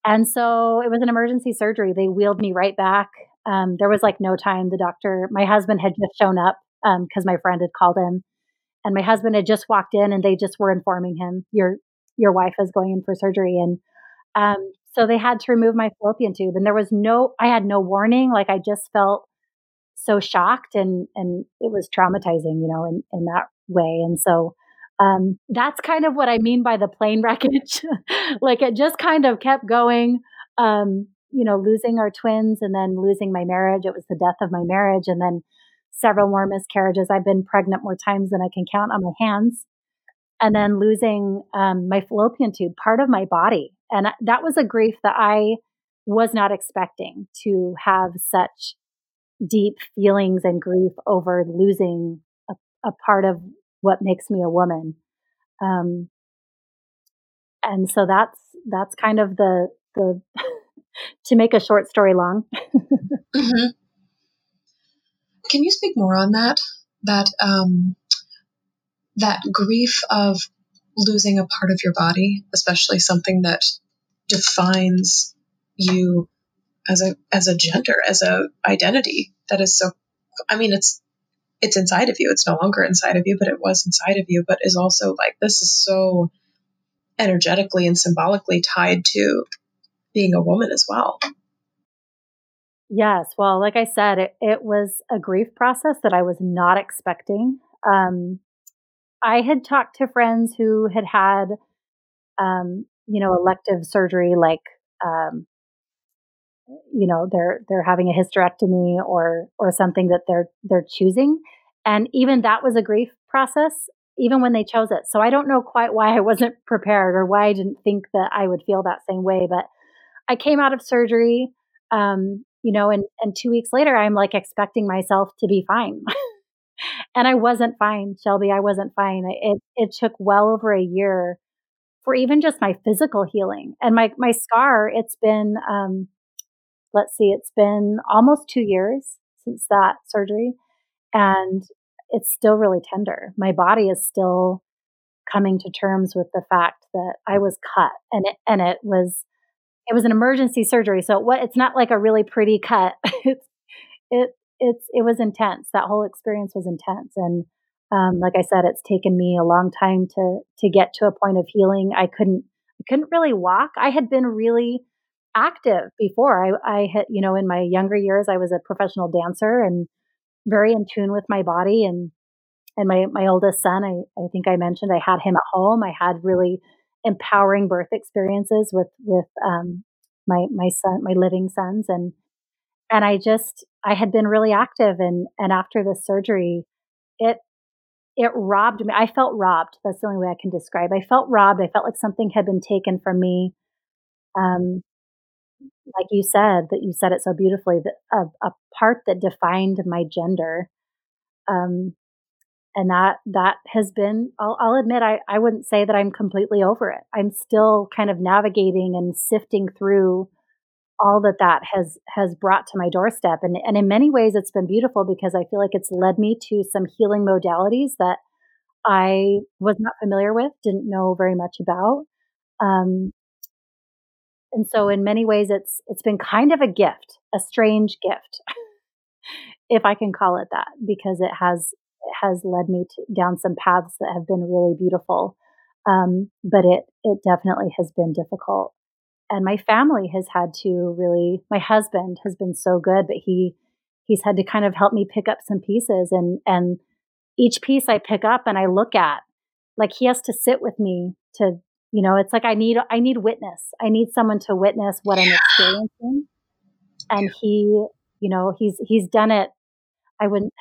C: And so it was an emergency surgery. They wheeled me right back. Um, there was like no time. The doctor my husband had just shown up because um, my friend had called him. And my husband had just walked in and they just were informing him your your wife is going in for surgery. And um, so they had to remove my fallopian tube and there was no i had no warning. Like i just felt so shocked and and it was traumatizing you know in in that way and so um, that's kind of what i mean by the plane <laughs> wreckage. Like it just kind of kept going um, you know losing our twins and then losing my marriage. It was the death of my marriage and then several more miscarriages. I've been pregnant more times than i can count on my hands. And then losing um, my fallopian tube part of my body. And that was a grief that I was not expecting to have such deep feelings and grief over losing a, a part of what makes me a woman. Um, and so that's that's kind of the the <laughs> to make a short story long. <laughs> mm-hmm.
B: Can you speak more on that? That um, that grief of losing a part of your body, especially something that defines you as a as a gender, as a identity that is so I mean it's it's inside of you. It's no longer inside of you, but it was inside of you, but is also like this is so energetically and symbolically tied to being a woman as well.
C: Yes. Well, like I said, it, it was a grief process that I was not expecting. Um, I had talked to friends who had had, um, you know, elective surgery like, um, you know, they're they're having a hysterectomy or or something that they're they're choosing, and even that was a grief process, even when they chose it. So I don't know quite why I wasn't <laughs> prepared or why I didn't think that I would feel that same way, but I came out of surgery, um, you know, and and two weeks later, I'm like expecting myself to be fine. <laughs> and I wasn't fine, Shelby. I wasn't fine. It it took well over a year for even just my physical healing and my my scar. It's been um, let's see, it's been almost two years since that surgery, and it's still really tender. My body is still coming to terms with the fact that I was cut, and it and it was it was an emergency surgery, so what it's not like a really pretty cut. <laughs> it's it it's it was intense. That whole experience was intense, and um, like I said, it's taken me a long time to to get to a point of healing. I couldn't I couldn't really walk. I had been really active before. I, I had you know in my younger years I was a professional dancer and very in tune with my body and and my my oldest son I, I think I mentioned I had him at home. I had really empowering birth experiences with with um, my my son my living sons and and I just I had been really active and and after the surgery it it robbed me. I felt robbed. That's the only way I can describe. I felt robbed. I felt like something had been taken from me. Um, like you said, that you said it so beautifully. That a, a part that defined my gender, um, and that that has been. I'll, I'll admit, I I wouldn't say that I'm completely over it. I'm still kind of navigating and sifting through all that that has has brought to my doorstep and and in many ways it's been beautiful because I feel like it's led me to some healing modalities that I was not familiar with, didn't know very much about. Um, and so in many ways it's it's been kind of a gift, a strange gift, <laughs> if I can call it that, because it has it has led me to, down some paths that have been really beautiful. Um, but it it definitely has been difficult and my family has had to really my husband has been so good but he he's had to kind of help me pick up some pieces and and each piece i pick up and i look at like he has to sit with me to you know it's like i need i need witness. I need someone to witness what i'm experiencing. And he you know he's he's done it. I wouldn't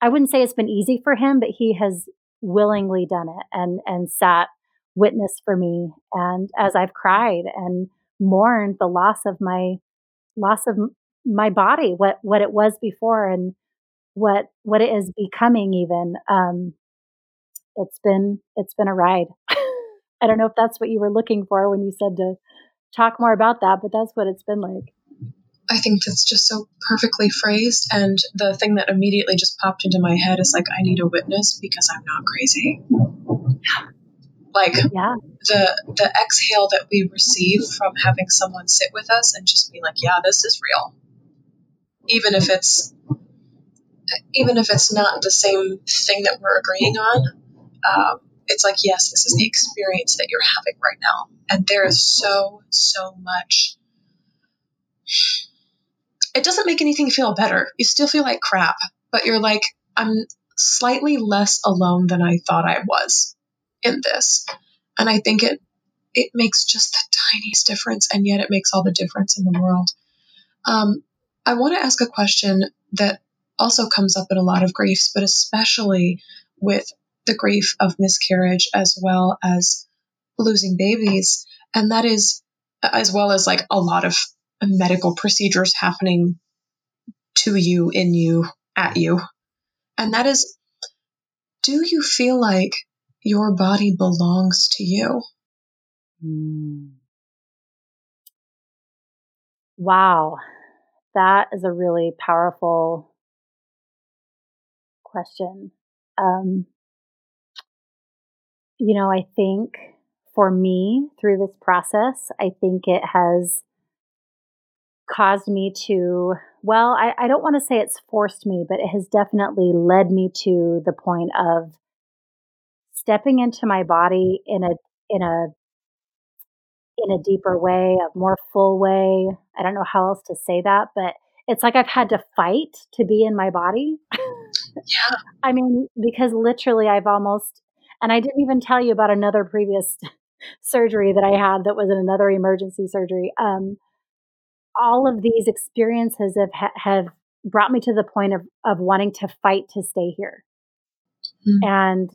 C: i wouldn't say it's been easy for him but he has willingly done it and and sat witness for me. And as I've cried and mourned the loss of my loss of my body what what it was before and what what it is becoming even um it's been it's been a ride <laughs> i don't know if that's what you were looking for when you said to talk more about that but that's what it's been like
A: I think that's just so perfectly phrased. And the thing that immediately just popped into my head is like, I need a witness because I'm not crazy. Like
C: yeah.
A: the the exhale that we receive from having someone sit with us and just be like, yeah, this is real. Even if it's even if it's not the same thing that we're agreeing on, um, it's like, yes, this is the experience that you're having right now. And there is so, so much it doesn't make anything feel better. You still feel like crap, but you're like, I'm slightly less alone than I thought I was in this. And I think it it makes just the tiniest difference, and yet it makes all the difference in the world. Um, I want to ask a question that also comes up in a lot of griefs, but especially with the grief of miscarriage as well as losing babies, and that is as well as like a lot of medical procedures happening to you, in you, at you. And that is do you feel like your body belongs to you?
C: Mm. Wow. That is a really powerful question. Um, you know, I think for me through this process, I think it has caused me to, well, I, I don't want to say it's forced me, but it has definitely led me to the point of stepping into my body in a, in a, in a deeper way, a more full way. I don't know how else to say that, but it's like I've had to fight to be in my body.
A: yeah. <laughs>
C: I mean, because literally I've almost, and I didn't even tell you about another previous <laughs> surgery that I had that was in another emergency surgery. Um, all of these experiences have have brought me to the point of of wanting to fight to stay here mm-hmm. and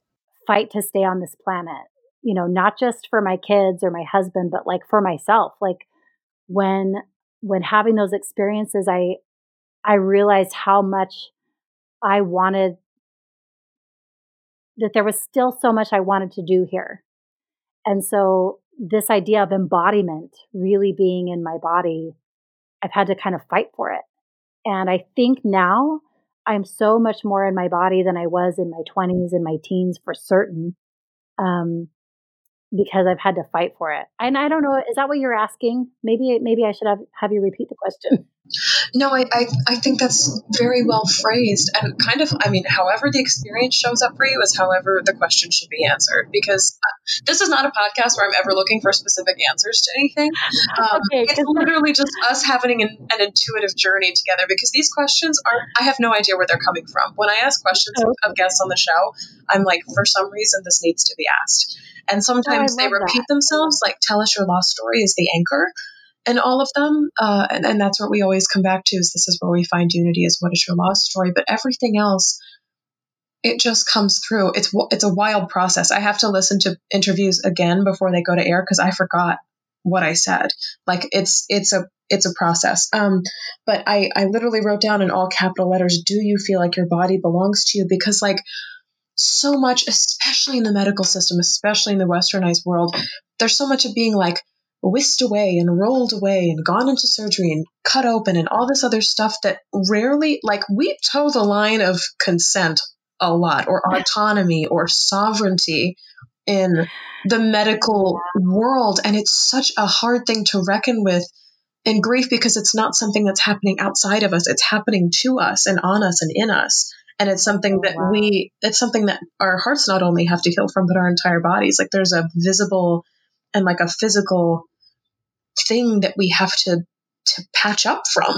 C: fight to stay on this planet you know not just for my kids or my husband but like for myself like when when having those experiences i i realized how much i wanted that there was still so much i wanted to do here and so this idea of embodiment really being in my body I've had to kind of fight for it. And I think now I'm so much more in my body than I was in my 20s and my teens for certain. Um, because I've had to fight for it. And I don't know, is that what you're asking? Maybe maybe I should have, have you repeat the question. <laughs>
A: No, I, I, I think that's very well phrased. And kind of, I mean, however the experience shows up for you is however the question should be answered. Because uh, this is not a podcast where I'm ever looking for specific answers to anything. Um, okay, it's literally just us having an, an, intuitive journey together because these questions are, I have no idea where they're coming from. When I ask questions oh. of guests on the show, I'm like, for some reason, this needs to be asked. And sometimes oh, they repeat that. themselves, like, tell us your lost story is the anchor and all of them. Uh, and, and that's what we always come back to is this is where we find unity is what is your lost story. But everything else, it just comes through. It's it's a wild process. I have to listen to interviews again before they go to air because I forgot what I said. Like it's it's a it's a process. Um, but I I literally wrote down in all capital letters, "Do you feel like your body belongs to you?" Because like so much, especially in the medical system, especially in the westernized world, there's so much of being like whisked away and rolled away and gone into surgery and cut open and all this other stuff that rarely, like, we toe the line of consent a lot or autonomy or sovereignty in the medical world. And it's such a hard thing to reckon with in grief because it's not something that's happening outside of us, it's happening to us and on us and in us. And it's something oh, that wow. we, it's something that our hearts not only have to heal from, but our entire bodies. Like there's a visible and like a physical thing that we have to to patch up from.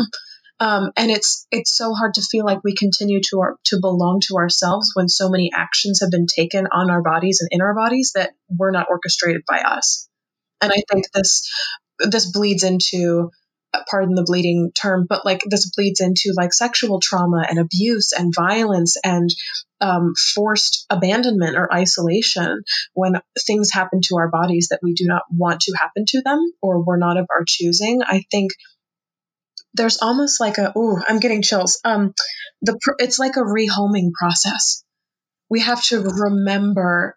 A: Um, and it's it's so hard to feel like we continue to our, to belong to ourselves when so many actions have been taken on our bodies and in our bodies that were not orchestrated by us. And I think this this bleeds into pardon the bleeding term, but like this bleeds into like sexual trauma and abuse and violence and um, forced abandonment or isolation when things happen to our bodies that we do not want to happen to them or were not of our choosing. I think there's almost like a oh i'm getting chills um the it's like a rehoming process we have to remember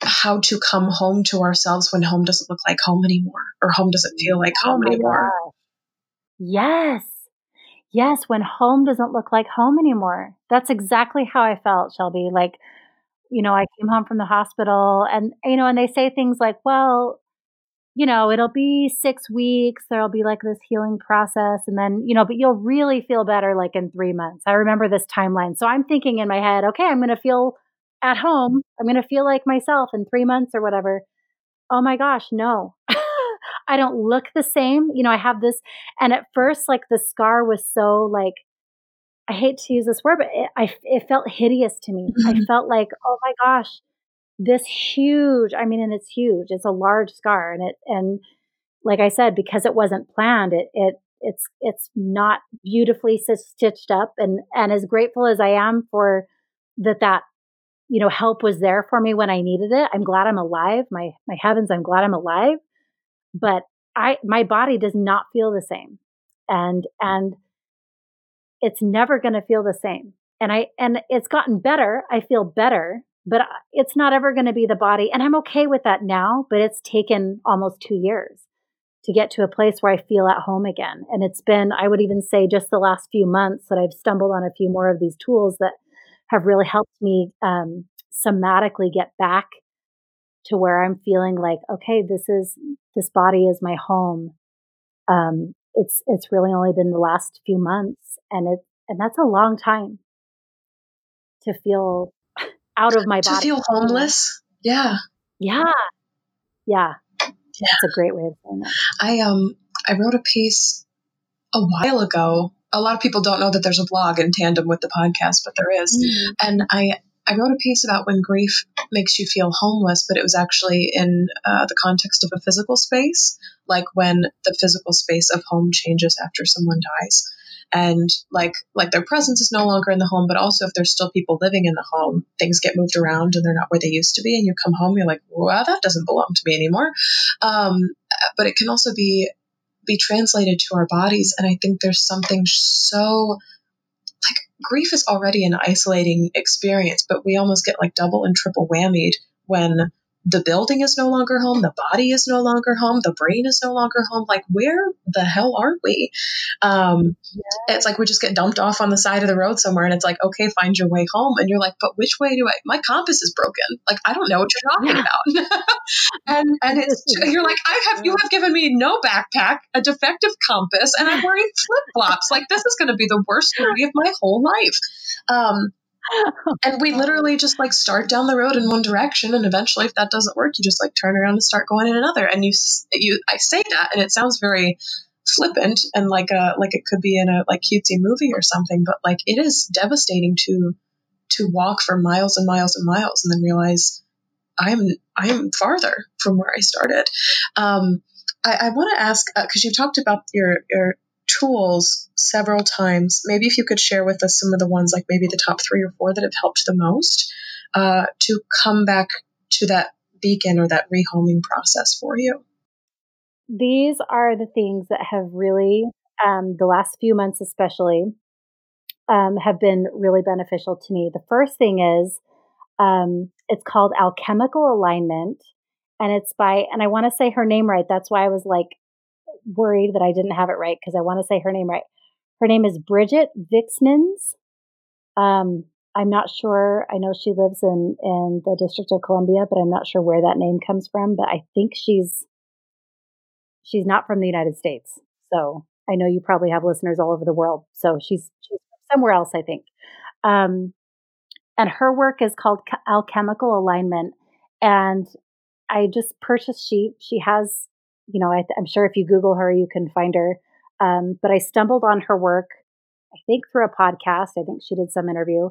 A: how to come home to ourselves when home doesn't look like home anymore or home doesn't feel like home oh anymore.
C: Yes yes when home doesn't look like home anymore that's exactly how i felt shelby like you know i came home from the hospital and you know and they say things like well you know, it'll be six weeks. There'll be like this healing process. And then, you know, but you'll really feel better like in three months. I remember this timeline. So I'm thinking in my head, okay, I'm going to feel at home. I'm going to feel like myself in three months or whatever. Oh my gosh, no. <laughs> I don't look the same. You know, I have this. And at first, like the scar was so like, I hate to use this word, but it, I, it felt hideous to me. Mm-hmm. I felt like, oh my gosh, this huge, I mean, and it's huge. It's a large scar and it, and like I said, because it wasn't planned, it, it, it's, it's not beautifully stitched up. And, and as grateful as I am for that, that, you know, help was there for me when I needed it. I'm glad I'm alive. My, my heavens, I'm glad I'm alive. But I, my body does not feel the same. And, and it's never going to feel the same. And I, and it's gotten better. I feel better but it's not ever going to be the body. And I'm okay with that now, but it's taken almost two years to get to a place where I feel at home again. And it's been, I would even say, just the last few months that I've stumbled on a few more of these tools that have really helped me um, somatically get back to where I'm feeling like, okay, this is this body is my home. Um, it's it's really only been the last few months, and it and that's a long time to feel <laughs> out of my
A: to
C: body.
A: To feel homeless. Yeah.
C: Yeah. Yeah. Yeah. That's a great way of saying that.
A: I um I wrote a piece a while ago. A lot of people don't know that there's a blog in tandem with the podcast, but there is. Mm-hmm. And I I wrote a piece about when grief makes you feel homeless, but it was actually in uh, the context of a physical space, like when the physical space of home changes after someone dies. And like like their presence is no longer in the home but also if there's still people living in the home things get moved around and they're not where they used to be and you come home you're like well that doesn't belong to me anymore. Um, but it can also be be translated to our bodies and i think there's something so grief is already an isolating experience but we almost get like double and triple whammied when the building is no longer home, the body is no longer home, the brain is no longer home. Like, where the hell are we? Um, yeah. It's like we just get dumped off on the side of the road somewhere, and it's like, okay, find your way home. And you're like, but which way do I? My compass is broken. Like, I don't know what you're talking yeah. about. <laughs> and and it's <laughs> you're like, I have you have given me no backpack, a defective compass, and I'm wearing flip flops. Like, this is going to be the worst story of my whole life. Um, and we literally just like start down the road in one direction and eventually if that doesn't work you just like turn around and start going in another. And you you i say that and it sounds very flippant and like a like it could be in a like cutesy movie or something but like it is devastating to to walk for miles and miles and miles and then realize i'm i'm farther from where i started. Um i, I want to ask because uh, you talked about your your tools several times. Maybe if you could share with us some of the ones, like maybe the top three or four that have helped the most uh, to come back to that beacon or that rehoming process for you.
C: These are the things that have really, um, the last few months especially, um, have been really beneficial to me. The first thing is um, it's called Alchemical Alignment, and it's by, and I want to say her name right. That's why I was like, worried that I didn't have it right because I want to say her name right. Her name is Bridget Vixnens. Um, I'm not sure. I know she lives in in the District of Columbia, but I'm not sure where that name comes from. But I think she's she's not from the United States. So I know you probably have listeners all over the world. So she's she's somewhere else, I think. Um, and her work is called Alchemical Alignment. And I just purchased she she has you know, I, am sure if you Google her, you can find her. Um, but I stumbled on her work, I think through a podcast. I think she did some interview.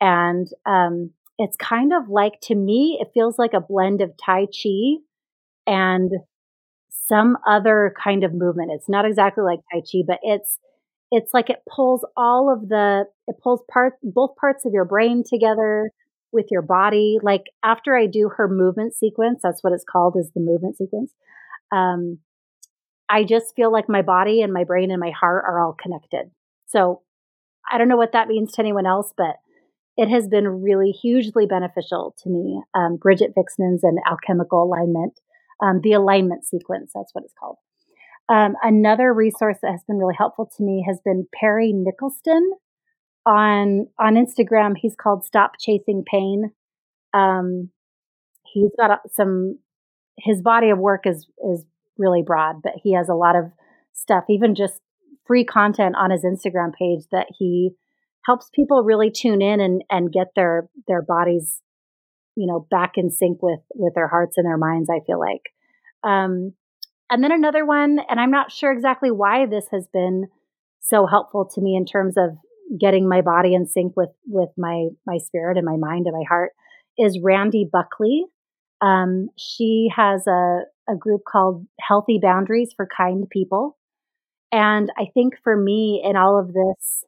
C: And um, it's kind of like, to me, it feels like a blend of Tai Chi and some other kind of movement. It's not exactly like Tai Chi, but it's it's like it pulls all of the it pulls part both parts of your brain together with your body. Like after I do her movement sequence, that's what it's called is the movement sequence. Um, I just feel like my body and my brain and my heart are all connected. So I don't know what that means to anyone else, but it has been really hugely beneficial to me. Um, Bridget Vixnan's and alchemical alignment, um, the alignment sequence, that's what it's called. Um, another resource that has been really helpful to me has been Perry Nicholson on on Instagram. He's called Stop Chasing Pain. Um, he's got some. His body of work is is really broad, but he has a lot of stuff, even just free content on his Instagram page that he helps people really tune in and, and get their their bodies, you know, back in sync with with their hearts and their minds. I feel like, um, and then another one, and I'm not sure exactly why this has been so helpful to me in terms of getting my body in sync with with my my spirit and my mind and my heart is Randi Buckley. Um, she has a a group called Healthy Boundaries for Kind People. And I think for me, in all of this,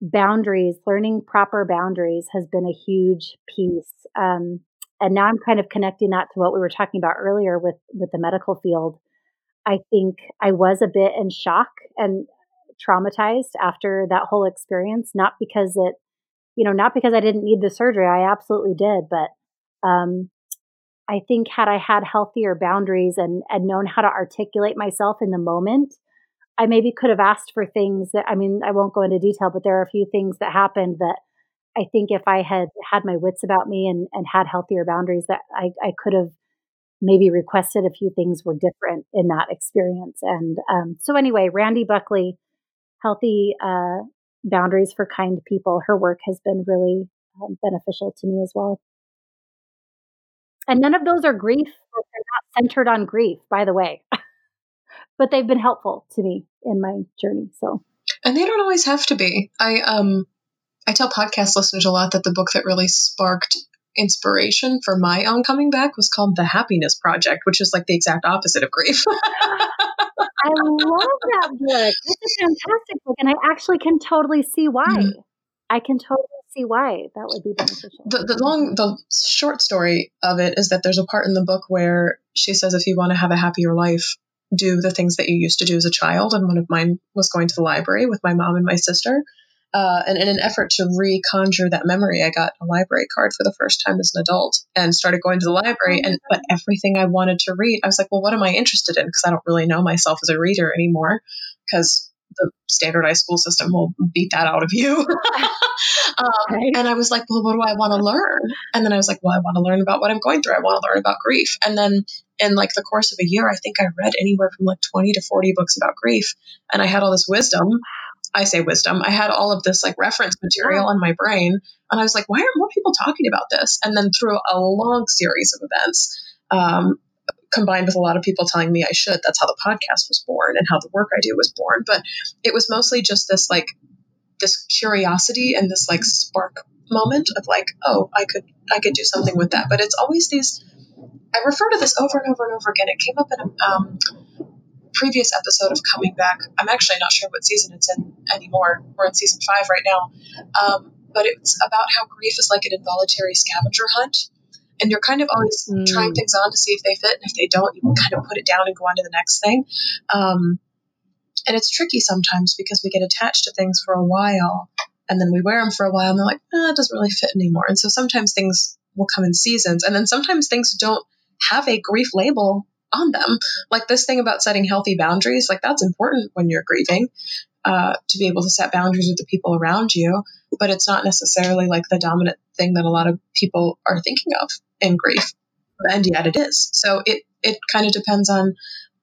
C: boundaries, learning proper boundaries has been a huge piece. Um, and now I'm kind of connecting that to what we were talking about earlier with with the medical field. I think I was a bit in shock and traumatized after that whole experience, not because it, you know, not because I didn't need the surgery. I absolutely did, but um, I think had I had healthier boundaries and, and known how to articulate myself in the moment, I maybe could have asked for things that, I mean, I won't go into detail, but there are a few things that happened that I think if I had had my wits about me and, and had healthier boundaries, that I, I could have maybe requested a few things were different in that experience. And um, so, anyway, Randi Buckley, Healthy uh, Boundaries for Kind People, her work has been really um, beneficial to me as well. And none of those are grief. They're not centered on grief, by the way. <laughs> but they've been helpful to me in my journey. So
A: And they don't always have to be. I um I tell podcast listeners a lot that the book that really sparked inspiration for my own coming back was called The Happiness Project, which is like the exact opposite of grief. <laughs>
C: I love that book. It's a fantastic book, and I actually can totally see why. Mm-hmm. I can totally see why that would be beneficial.
A: The, the long, the short story of it is that there's a part in the book where she says, if you want to have a happier life, do the things that you used to do as a child. And one of mine was going to the library with my mom and my sister. Uh, and in an effort to reconjure that memory, I got a library card for the first time as an adult and started going to the library. And but everything I wanted to read, I was like, well, what am I interested in? Because I don't really know myself as a reader anymore. Because the standardized school system will beat that out of you. <laughs> um, right. And I was like, well, what do I want to learn? And then I was like, well, I want to learn about what I'm going through. I want to learn about grief. And then in like the course of a year, I think I read anywhere from like 20 to 40 books about grief. And I had all this wisdom. I say wisdom. I had all of this like reference material in my brain. And I was like, why aren't more people talking about this? And then through a long series of events, um, combined with a lot of people telling me I should. That's how the podcast was born and how the work I do was born. But it was mostly just this like this curiosity and this like spark moment of like, oh, I could I could do something with that. But it's always these. I refer to this over and over and over again. It came up in a um, previous episode of Coming Back. I'm actually not sure what season it's in anymore. We're in season five right now. Um, but it's about how grief is like an involuntary scavenger hunt and you're kind of always mm. trying things on to see if they fit and if they don't you kind of put it down and go on to the next thing. Um, and it's tricky sometimes because we get attached to things for a while and then we wear them for a while and they're like ah, it doesn't really fit anymore. And so sometimes things will come in seasons and then sometimes things don't have a grief label on them. Like this thing about setting healthy boundaries like that's important when you're grieving uh, to be able to set boundaries with the people around you, but it's not necessarily like the dominant thing that a lot of people are thinking of in grief. And yet it is. So it, it kind of depends on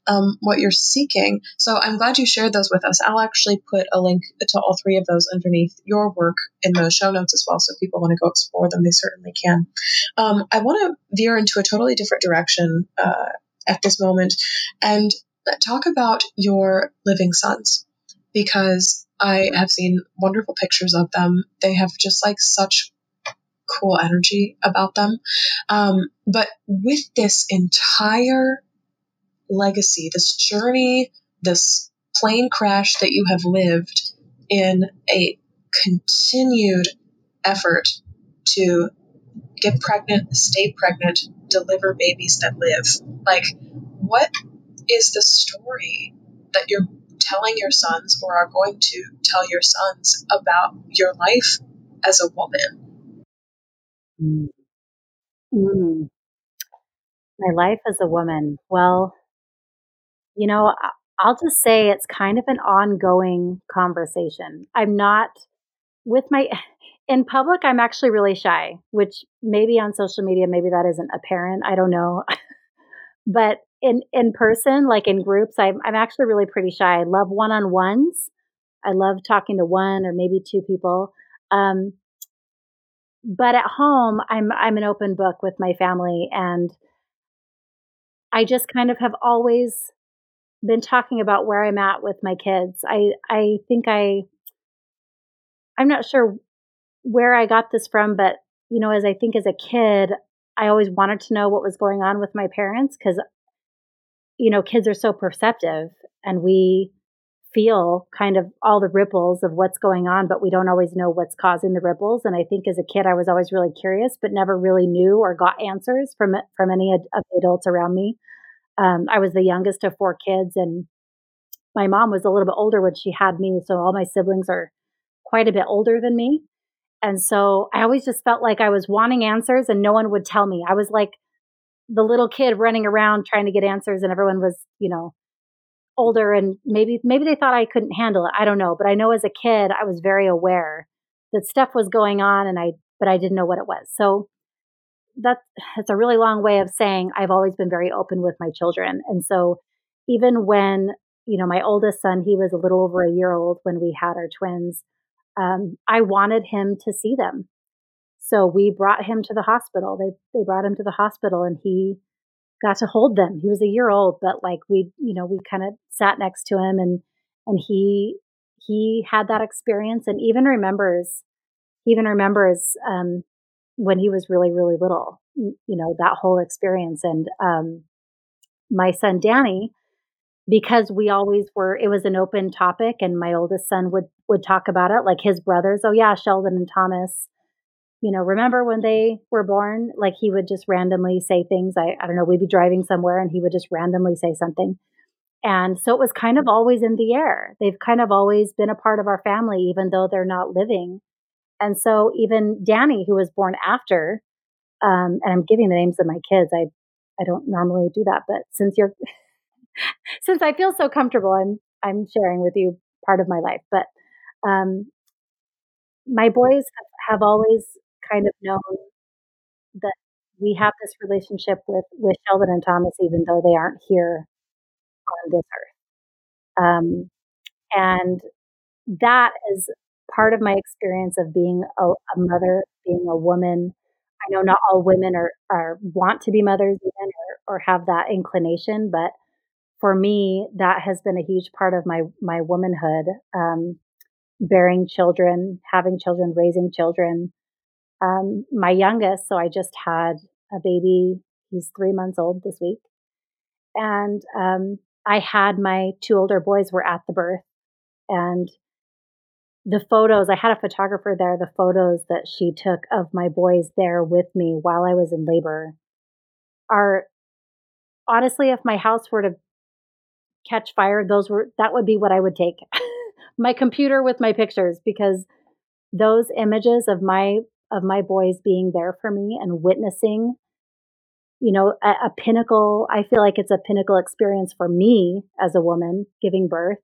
A: um, what you're seeking. So I'm glad you shared those with us. I'll actually put a link to all three of those underneath your work in the show notes as well. So if people want to go explore them, they certainly can. Um, I want to veer into a totally different direction uh, at this moment and talk about your living sons because I have seen wonderful pictures of them. They have just like such cool energy about them. Um, but with this entire
B: legacy, this journey, this plane crash that you have lived in a continued effort to get pregnant, stay pregnant, deliver babies that live. Like, what is the story that you're telling your sons or are going to tell your sons about your life as a woman?
C: Mm. Mm. My life as a woman. Well, you know, I'll just say it's kind of an ongoing conversation. I'm not with my <sighs> in public I'm actually really shy, which maybe on social media maybe that isn't apparent. I don't know. <laughs> but in in person, like in groups, I'm I'm actually really pretty shy. I love one-on-ones. I love talking to one or maybe two people. Um, but at home, I'm I'm an open book with my family and I just kind of have always been talking about where I'm at with my kids. I I think I I'm not sure where I got this from, but you know, as I think as a kid, I always wanted to know what was going on with my parents because you know, kids are so perceptive and we feel kind of all the ripples of what's going on, but we don't always know what's causing the ripples. And I think as a kid, I was always really curious, but never really knew or got answers from from any of the adults around me. Um, I was the youngest of four kids, and my mom was a little bit older when she had me, so all my siblings are quite a bit older than me. And so I always just felt like I was wanting answers, and no one would tell me. I was like the little kid running around trying to get answers, and everyone was, you know, older and maybe maybe they thought I couldn't handle it. I don't know, but I know as a kid I was very aware that stuff was going on and I but I didn't know what it was. So that's that's a really long way of saying I've always been very open with my children. And so even when, you know, my oldest son, he was a little over a year old when we had our twins, um, I wanted him to see them. So we brought him to the hospital. They they brought him to the hospital and he got to hold them. He was a year old, but like we, you know, we kind of sat next to him and and he he had that experience and even remembers even remembers um, when he was really really little. You know that whole experience and um, my son Danny because we always were it was an open topic and my oldest son would would talk about it like his brothers oh yeah Sheldon and Thomas you know, remember when they were born? Like he would just randomly say things. I, I don't know, we'd be driving somewhere and he would just randomly say something. And so it was kind of always in the air. They've kind of always been a part of our family, even though they're not living. And so even Danny, who was born after, um, and I'm giving the names of my kids. I, I don't normally do that, but since you're, <laughs> since I feel so comfortable, I'm, I'm sharing with you part of my life. But um, my boys have always kind of known that we have this relationship with with Sheldon and Thomas, even though they aren't here on this earth. Um, and that is part of my experience of being a, a, mother, being a woman. I know not all women are, are want to be mothers even or, or have that inclination, but for me, that has been a huge part of my my womanhood. Um, bearing children, having children, raising children, um, my youngest, so I just had a baby. He's three months old this week. And um, I had my two older boys were at the birth. And the photos, I had a photographer there, the photos that she took of my boys there with me while I was in labor are honestly, if my house were to catch fire, those were, that would be what I would take. <laughs> my computer with my pictures because those images of my of my boys being there for me and witnessing you know a, a, pinnacle i feel like it's a pinnacle experience for me as a woman giving birth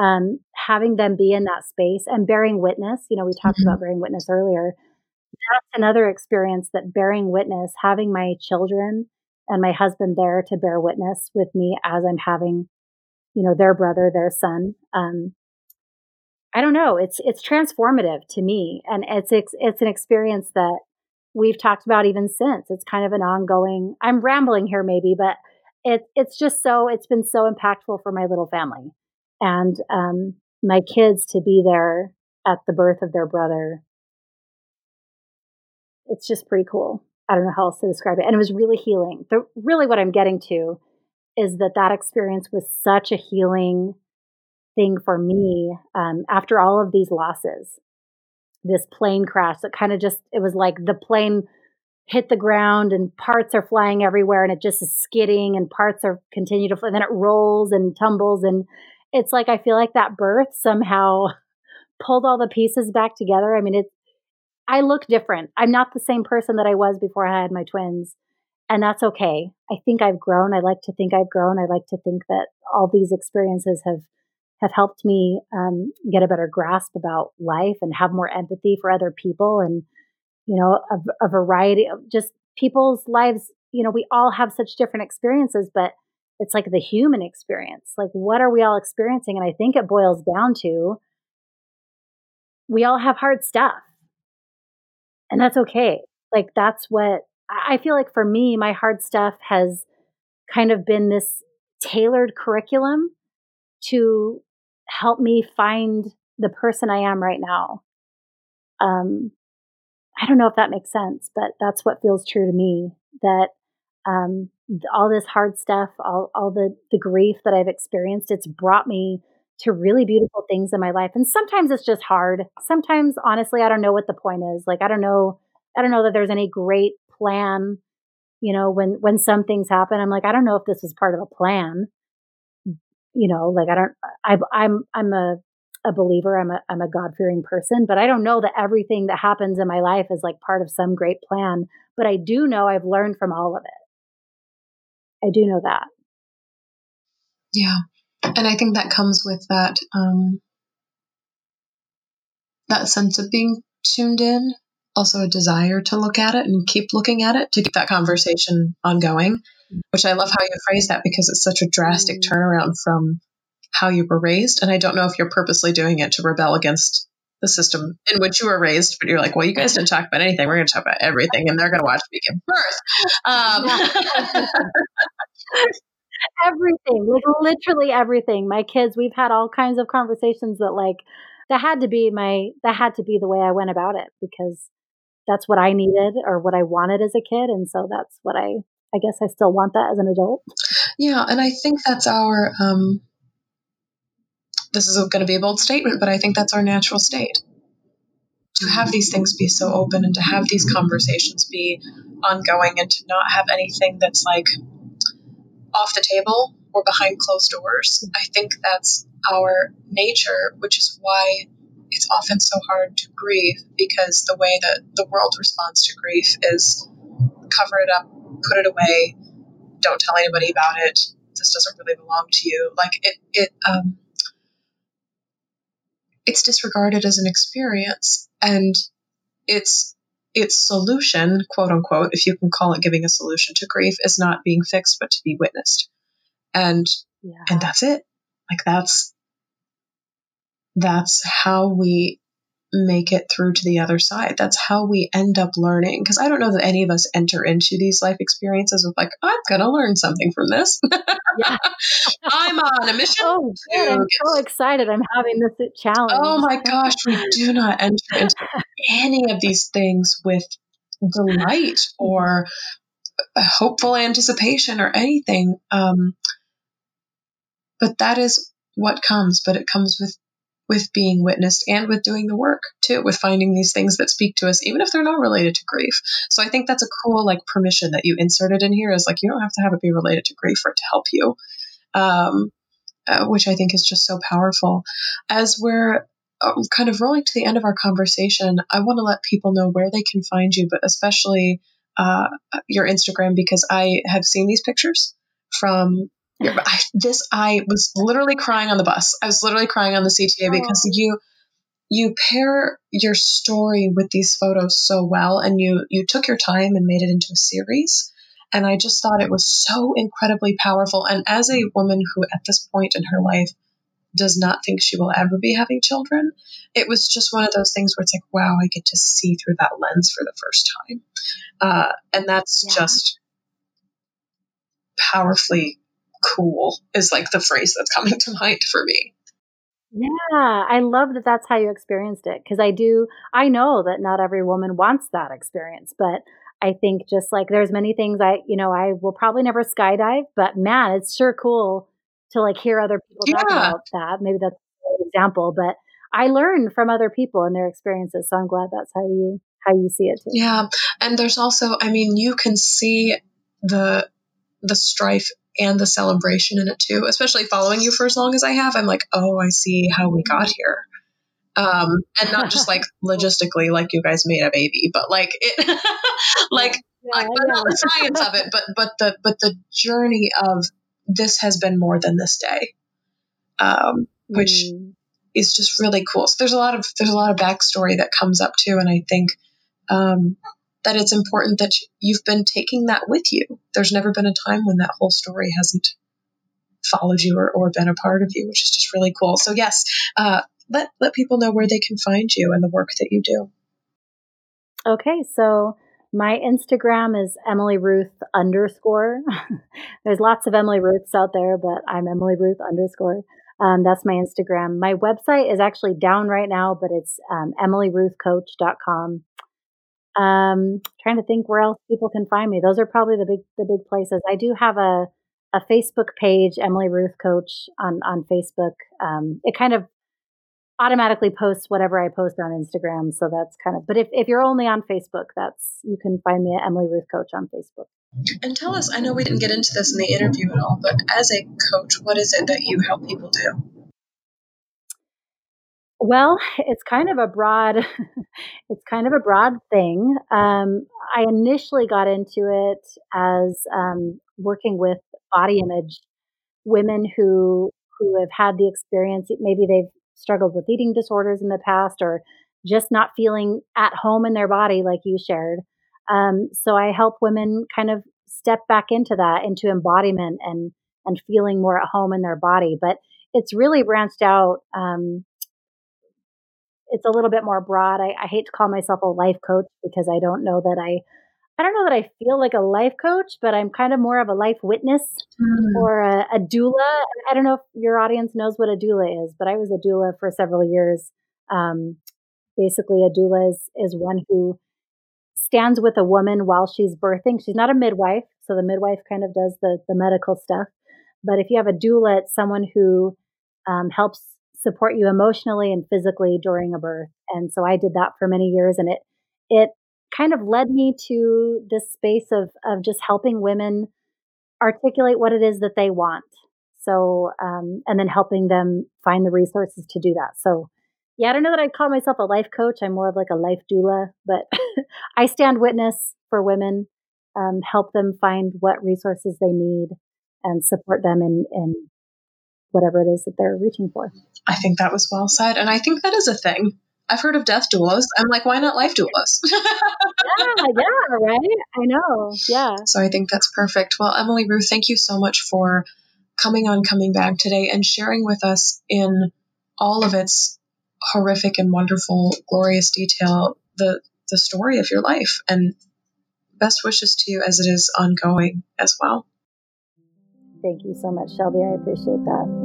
C: um, having them be in that space and bearing witness you know we talked mm-hmm. about bearing witness earlier that's another experience that bearing witness having my children and my husband there to bear witness with me as i'm having you know their brother their son um, I don't know. It's it's transformative to me, and it's it's, it's an experience that we've talked about even since. It's kind of an ongoing. I'm rambling here, maybe, but it it's just so it's been so impactful for my little family, and um, my kids to be there at the birth of their brother. It's just pretty cool. I don't know how else to describe it, and it was really healing. The really what I'm getting to is that that experience was such a healing thing for me um, after all of these losses. This plane crash that kind of just, it was like the plane hit the ground and parts are flying everywhere and it just is skidding and parts are continue to fly. And then it rolls and tumbles. And it's like, I feel like that birth somehow <laughs> pulled all the pieces back together. I mean, it, I look different. I'm not the same person that I was before I had my twins. And that's okay. I think I've grown. I like to think I've grown. I like to think that all these experiences have have helped me um, get a better grasp about life and have more empathy for other people and you know a, a variety of just people's lives. You know we all have such different experiences but it's like the human experience. Like what are we all experiencing? And i think it boils down to we all have hard stuff. And that's okay. Like that's what i feel like for me my hard stuff has kind of been this tailored curriculum to help me find the person I am right now. Um, I don't know if that makes sense, but that's what feels true to me. That um, all this hard stuff, all all the the grief that I've experienced, it's brought me to really beautiful things in my life. And sometimes it's just hard. Sometimes, honestly, I don't know what the point is. Like I don't know, I don't know that there's any great plan. You know, when when some things happen, I'm like, I don't know if this was part of a plan you know, like I don't, I, I'm, I'm a, a believer. I'm a, I'm a God fearing person, but I don't know that everything that happens in my life is like part of some great plan. But I do know I've learned from all of it. I do know that.
A: Yeah. And I think that comes with that, um, that sense of being tuned in, also a desire to look at it and keep looking at it to keep that conversation ongoing which I love how you phrase that because it's such a drastic mm. turnaround from how you were raised. And I don't know if you're purposely doing it to rebel against the system in which you were raised, but you're like, well, you guys didn't talk about anything. We're going to talk about everything, and they're going to watch me give birth. Um. <laughs>
C: everything, like literally everything. My kids, we've had all kinds of conversations that, like, that had to be my, that had to be the way I went about it because that's what I needed or what I wanted as a kid. And so that's what I I guess I still want that as an adult.
A: Yeah, and I think that's our. Um, this is going to be a bold statement, but I think that's our natural state. To have these things be so open and to have these conversations be ongoing and to not have anything that's like off the table or behind closed doors. I think that's our nature, which is why it's often so hard to grieve because the way that the world responds to grief is cover it up, put it away, don't tell anybody about it. This doesn't really belong to you. Like it, it, um, it's disregarded as an experience, and its its solution, quote unquote, if you can call it giving a solution to grief, is not being fixed, but to be witnessed, and yeah. and that's it. Like that's that's how we make it through to the other side. That's how we end up learning. Because I don't know that any of us enter into these life experiences with like, I'm gonna learn something from this. <laughs> I'm on a mission.
C: Oh, good. I'm so excited. I'm having this challenge.
A: Oh my gosh, we do not enter into any of these things with delight <laughs> or hopeful anticipation or anything. Um, but that is what comes. But it comes with with being witnessed and with doing the work too, with finding these things that speak to us, even if they're not related to grief. So I think that's a cool like permission that you inserted in here is like you don't have to have it be related to grief for it to help you, um, uh, which I think is just so powerful. As we're um, kind of rolling to the end of our conversation, I want to let people know where they can find you, but especially uh, your Instagram because I have seen these pictures from I, this I was literally crying on the bus. I was literally crying on the CTA because you you pair your story with these photos so well and you you took your time and made it into a series and I just thought it was so incredibly powerful and as a woman who at this point in her life does not think she will ever be having children, it was just one of those things where it's like, wow, I get to see through that lens for the first time. Uh, and that's yeah. just powerfully cool is like the phrase that's coming to mind for me.
C: Yeah, I love that that's how you experienced it because I do, I know that not every woman wants that experience, but I think just like there's many things I, you know, I will probably never skydive, but man, it's sure cool to like hear other people yeah. talk about that. Maybe that's an example, but I learn from other people and their experiences. So I'm glad that's how you how you see it too.
B: Yeah. And there's also I mean, you can see the the strife and the celebration in it too, especially following you for as long as I have. I'm like, oh, I see how we got here. Um, and not just like <laughs> logistically, like you guys made a baby, but like it, <laughs> like, yeah, like not the science of it, but but the but the journey of this has been more than this day, um, which mm. is just really cool. So there's a lot of there's a lot of backstory that comes up too, and I think um, that it's important that you've been taking that with you. There's never been a time when that whole story hasn't followed you or, or been a part of you, which is just really cool. So yes, uh, let let people know where they can find you and the work that you do.
C: Okay, so my Instagram is Emily Ruth underscore. <laughs> There's lots of Emily Ruths out there, but I'm Emily Ruth underscore. Um, that's my Instagram. My website is actually down right now, but it's um, emilyruthcoach.com. Um, trying to think where else people can find me. Those are probably the big the big places. I do have a a Facebook page, Emily Ruth Coach on on Facebook. Um, it kind of automatically posts whatever I post on Instagram, so that's kind of. But if if you're only on Facebook, that's you can find me at Emily Ruth Coach on Facebook.
B: And tell us, I know we didn't get into this in the interview at all, but as a coach, what is it that you help people do?
C: Well, it's kind of a broad, <laughs> it's kind of a broad thing. Um, I initially got into it as um, working with body image women who who have had the experience. Maybe they've struggled with eating disorders in the past, or just not feeling at home in their body, like you shared. Um, so I help women kind of step back into that, into embodiment and and feeling more at home in their body. But it's really branched out um, it's a little bit more broad. I, I hate to call myself a life coach because I don't know that I I don't know that I feel like a life coach, but I'm kind of more of a life witness mm. or a, a, doula. I don't know if your audience knows what a doula is, but I was a doula for several years. Um, basically, a doula is, is one who stands with a woman while she's birthing. She's not a midwife, so the midwife kind of does the, the medical stuff. But if you have a doula, it's someone who um, helps support you emotionally and physically during a birth. And so I did that for many years and it it kind of led me to this space of of just helping women articulate what it is that they want. So um, and then helping them find the resources to do that. So yeah, I don't know that I'd call myself a life coach. I'm more of like a life doula, but <laughs> I stand witness for women, um, help them find what resources they need and support them in, in whatever it is that they're reaching for.
B: I think that was well said. And I think that is a thing. I've heard of death doulas. I'm like, why not life doulas? <laughs>
C: yeah, yeah, right? I know. Yeah.
B: So I think that's perfect. Well, Emily Ruth, thank you so much for coming on Coming Back today and sharing with us in all of its horrific and wonderful, glorious detail the the story of your life. And best wishes to you as it is ongoing as well.
C: Thank you so much, Shelby. I appreciate that.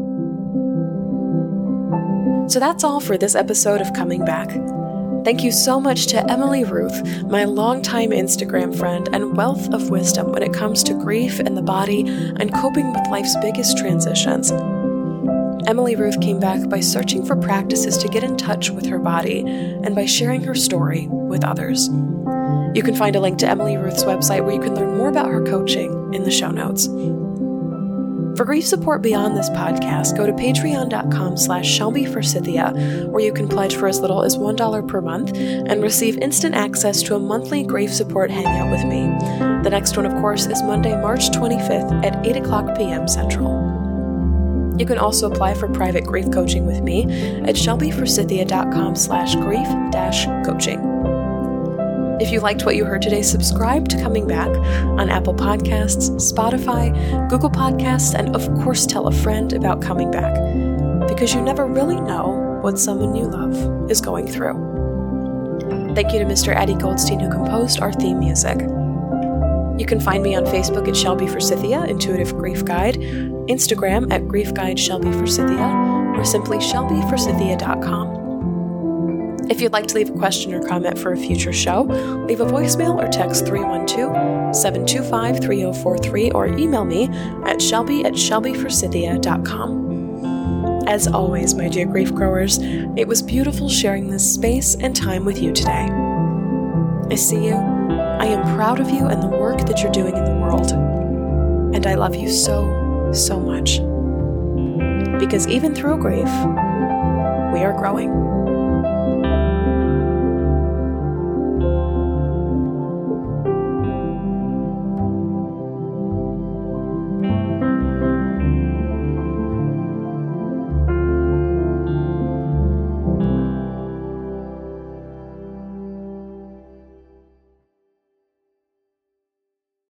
A: So that's all for this episode of Coming Back. Thank you so much to Emily Ruth, my longtime Instagram friend and wealth of wisdom when it comes to grief and the body and coping with life's biggest transitions. Emily Ruth came back by searching for practices to get in touch with her body and by sharing her story with others. You can find a link to Emily Ruth's website where you can learn more about her coaching in the show notes. For grief support beyond this podcast, go to patreon.com slash shelbyforsythia, where you can pledge for as little as $1 per month and receive instant access to a monthly grief support hangout with me. The next one, of course, is Monday, March 25th at 8 o'clock p.m. Central. You can also apply for private grief coaching with me at shelbyforsythia.com slash grief dash coaching. If you liked what you heard today, subscribe to Coming Back on Apple Podcasts, Spotify, Google Podcasts, and of course, tell a friend about Coming Back because you never really know what someone you love is going through. Thank you to Mr. Eddie Goldstein who composed our theme music. You can find me on Facebook at Shelby Forsythia, Intuitive Grief Guide, Instagram at Grief Guide Shelby Forsythia, or simply shelbyforsythia.com. If you'd like to leave a question or comment for a future show, leave a voicemail or text 312 725 3043 or email me at shelby at shelbyforsythia.com. As always, my dear grief growers, it was beautiful sharing this space and time with you today. I see you, I am proud of you and the work that you're doing in the world, and I love you so, so much. Because even through grief, we are growing.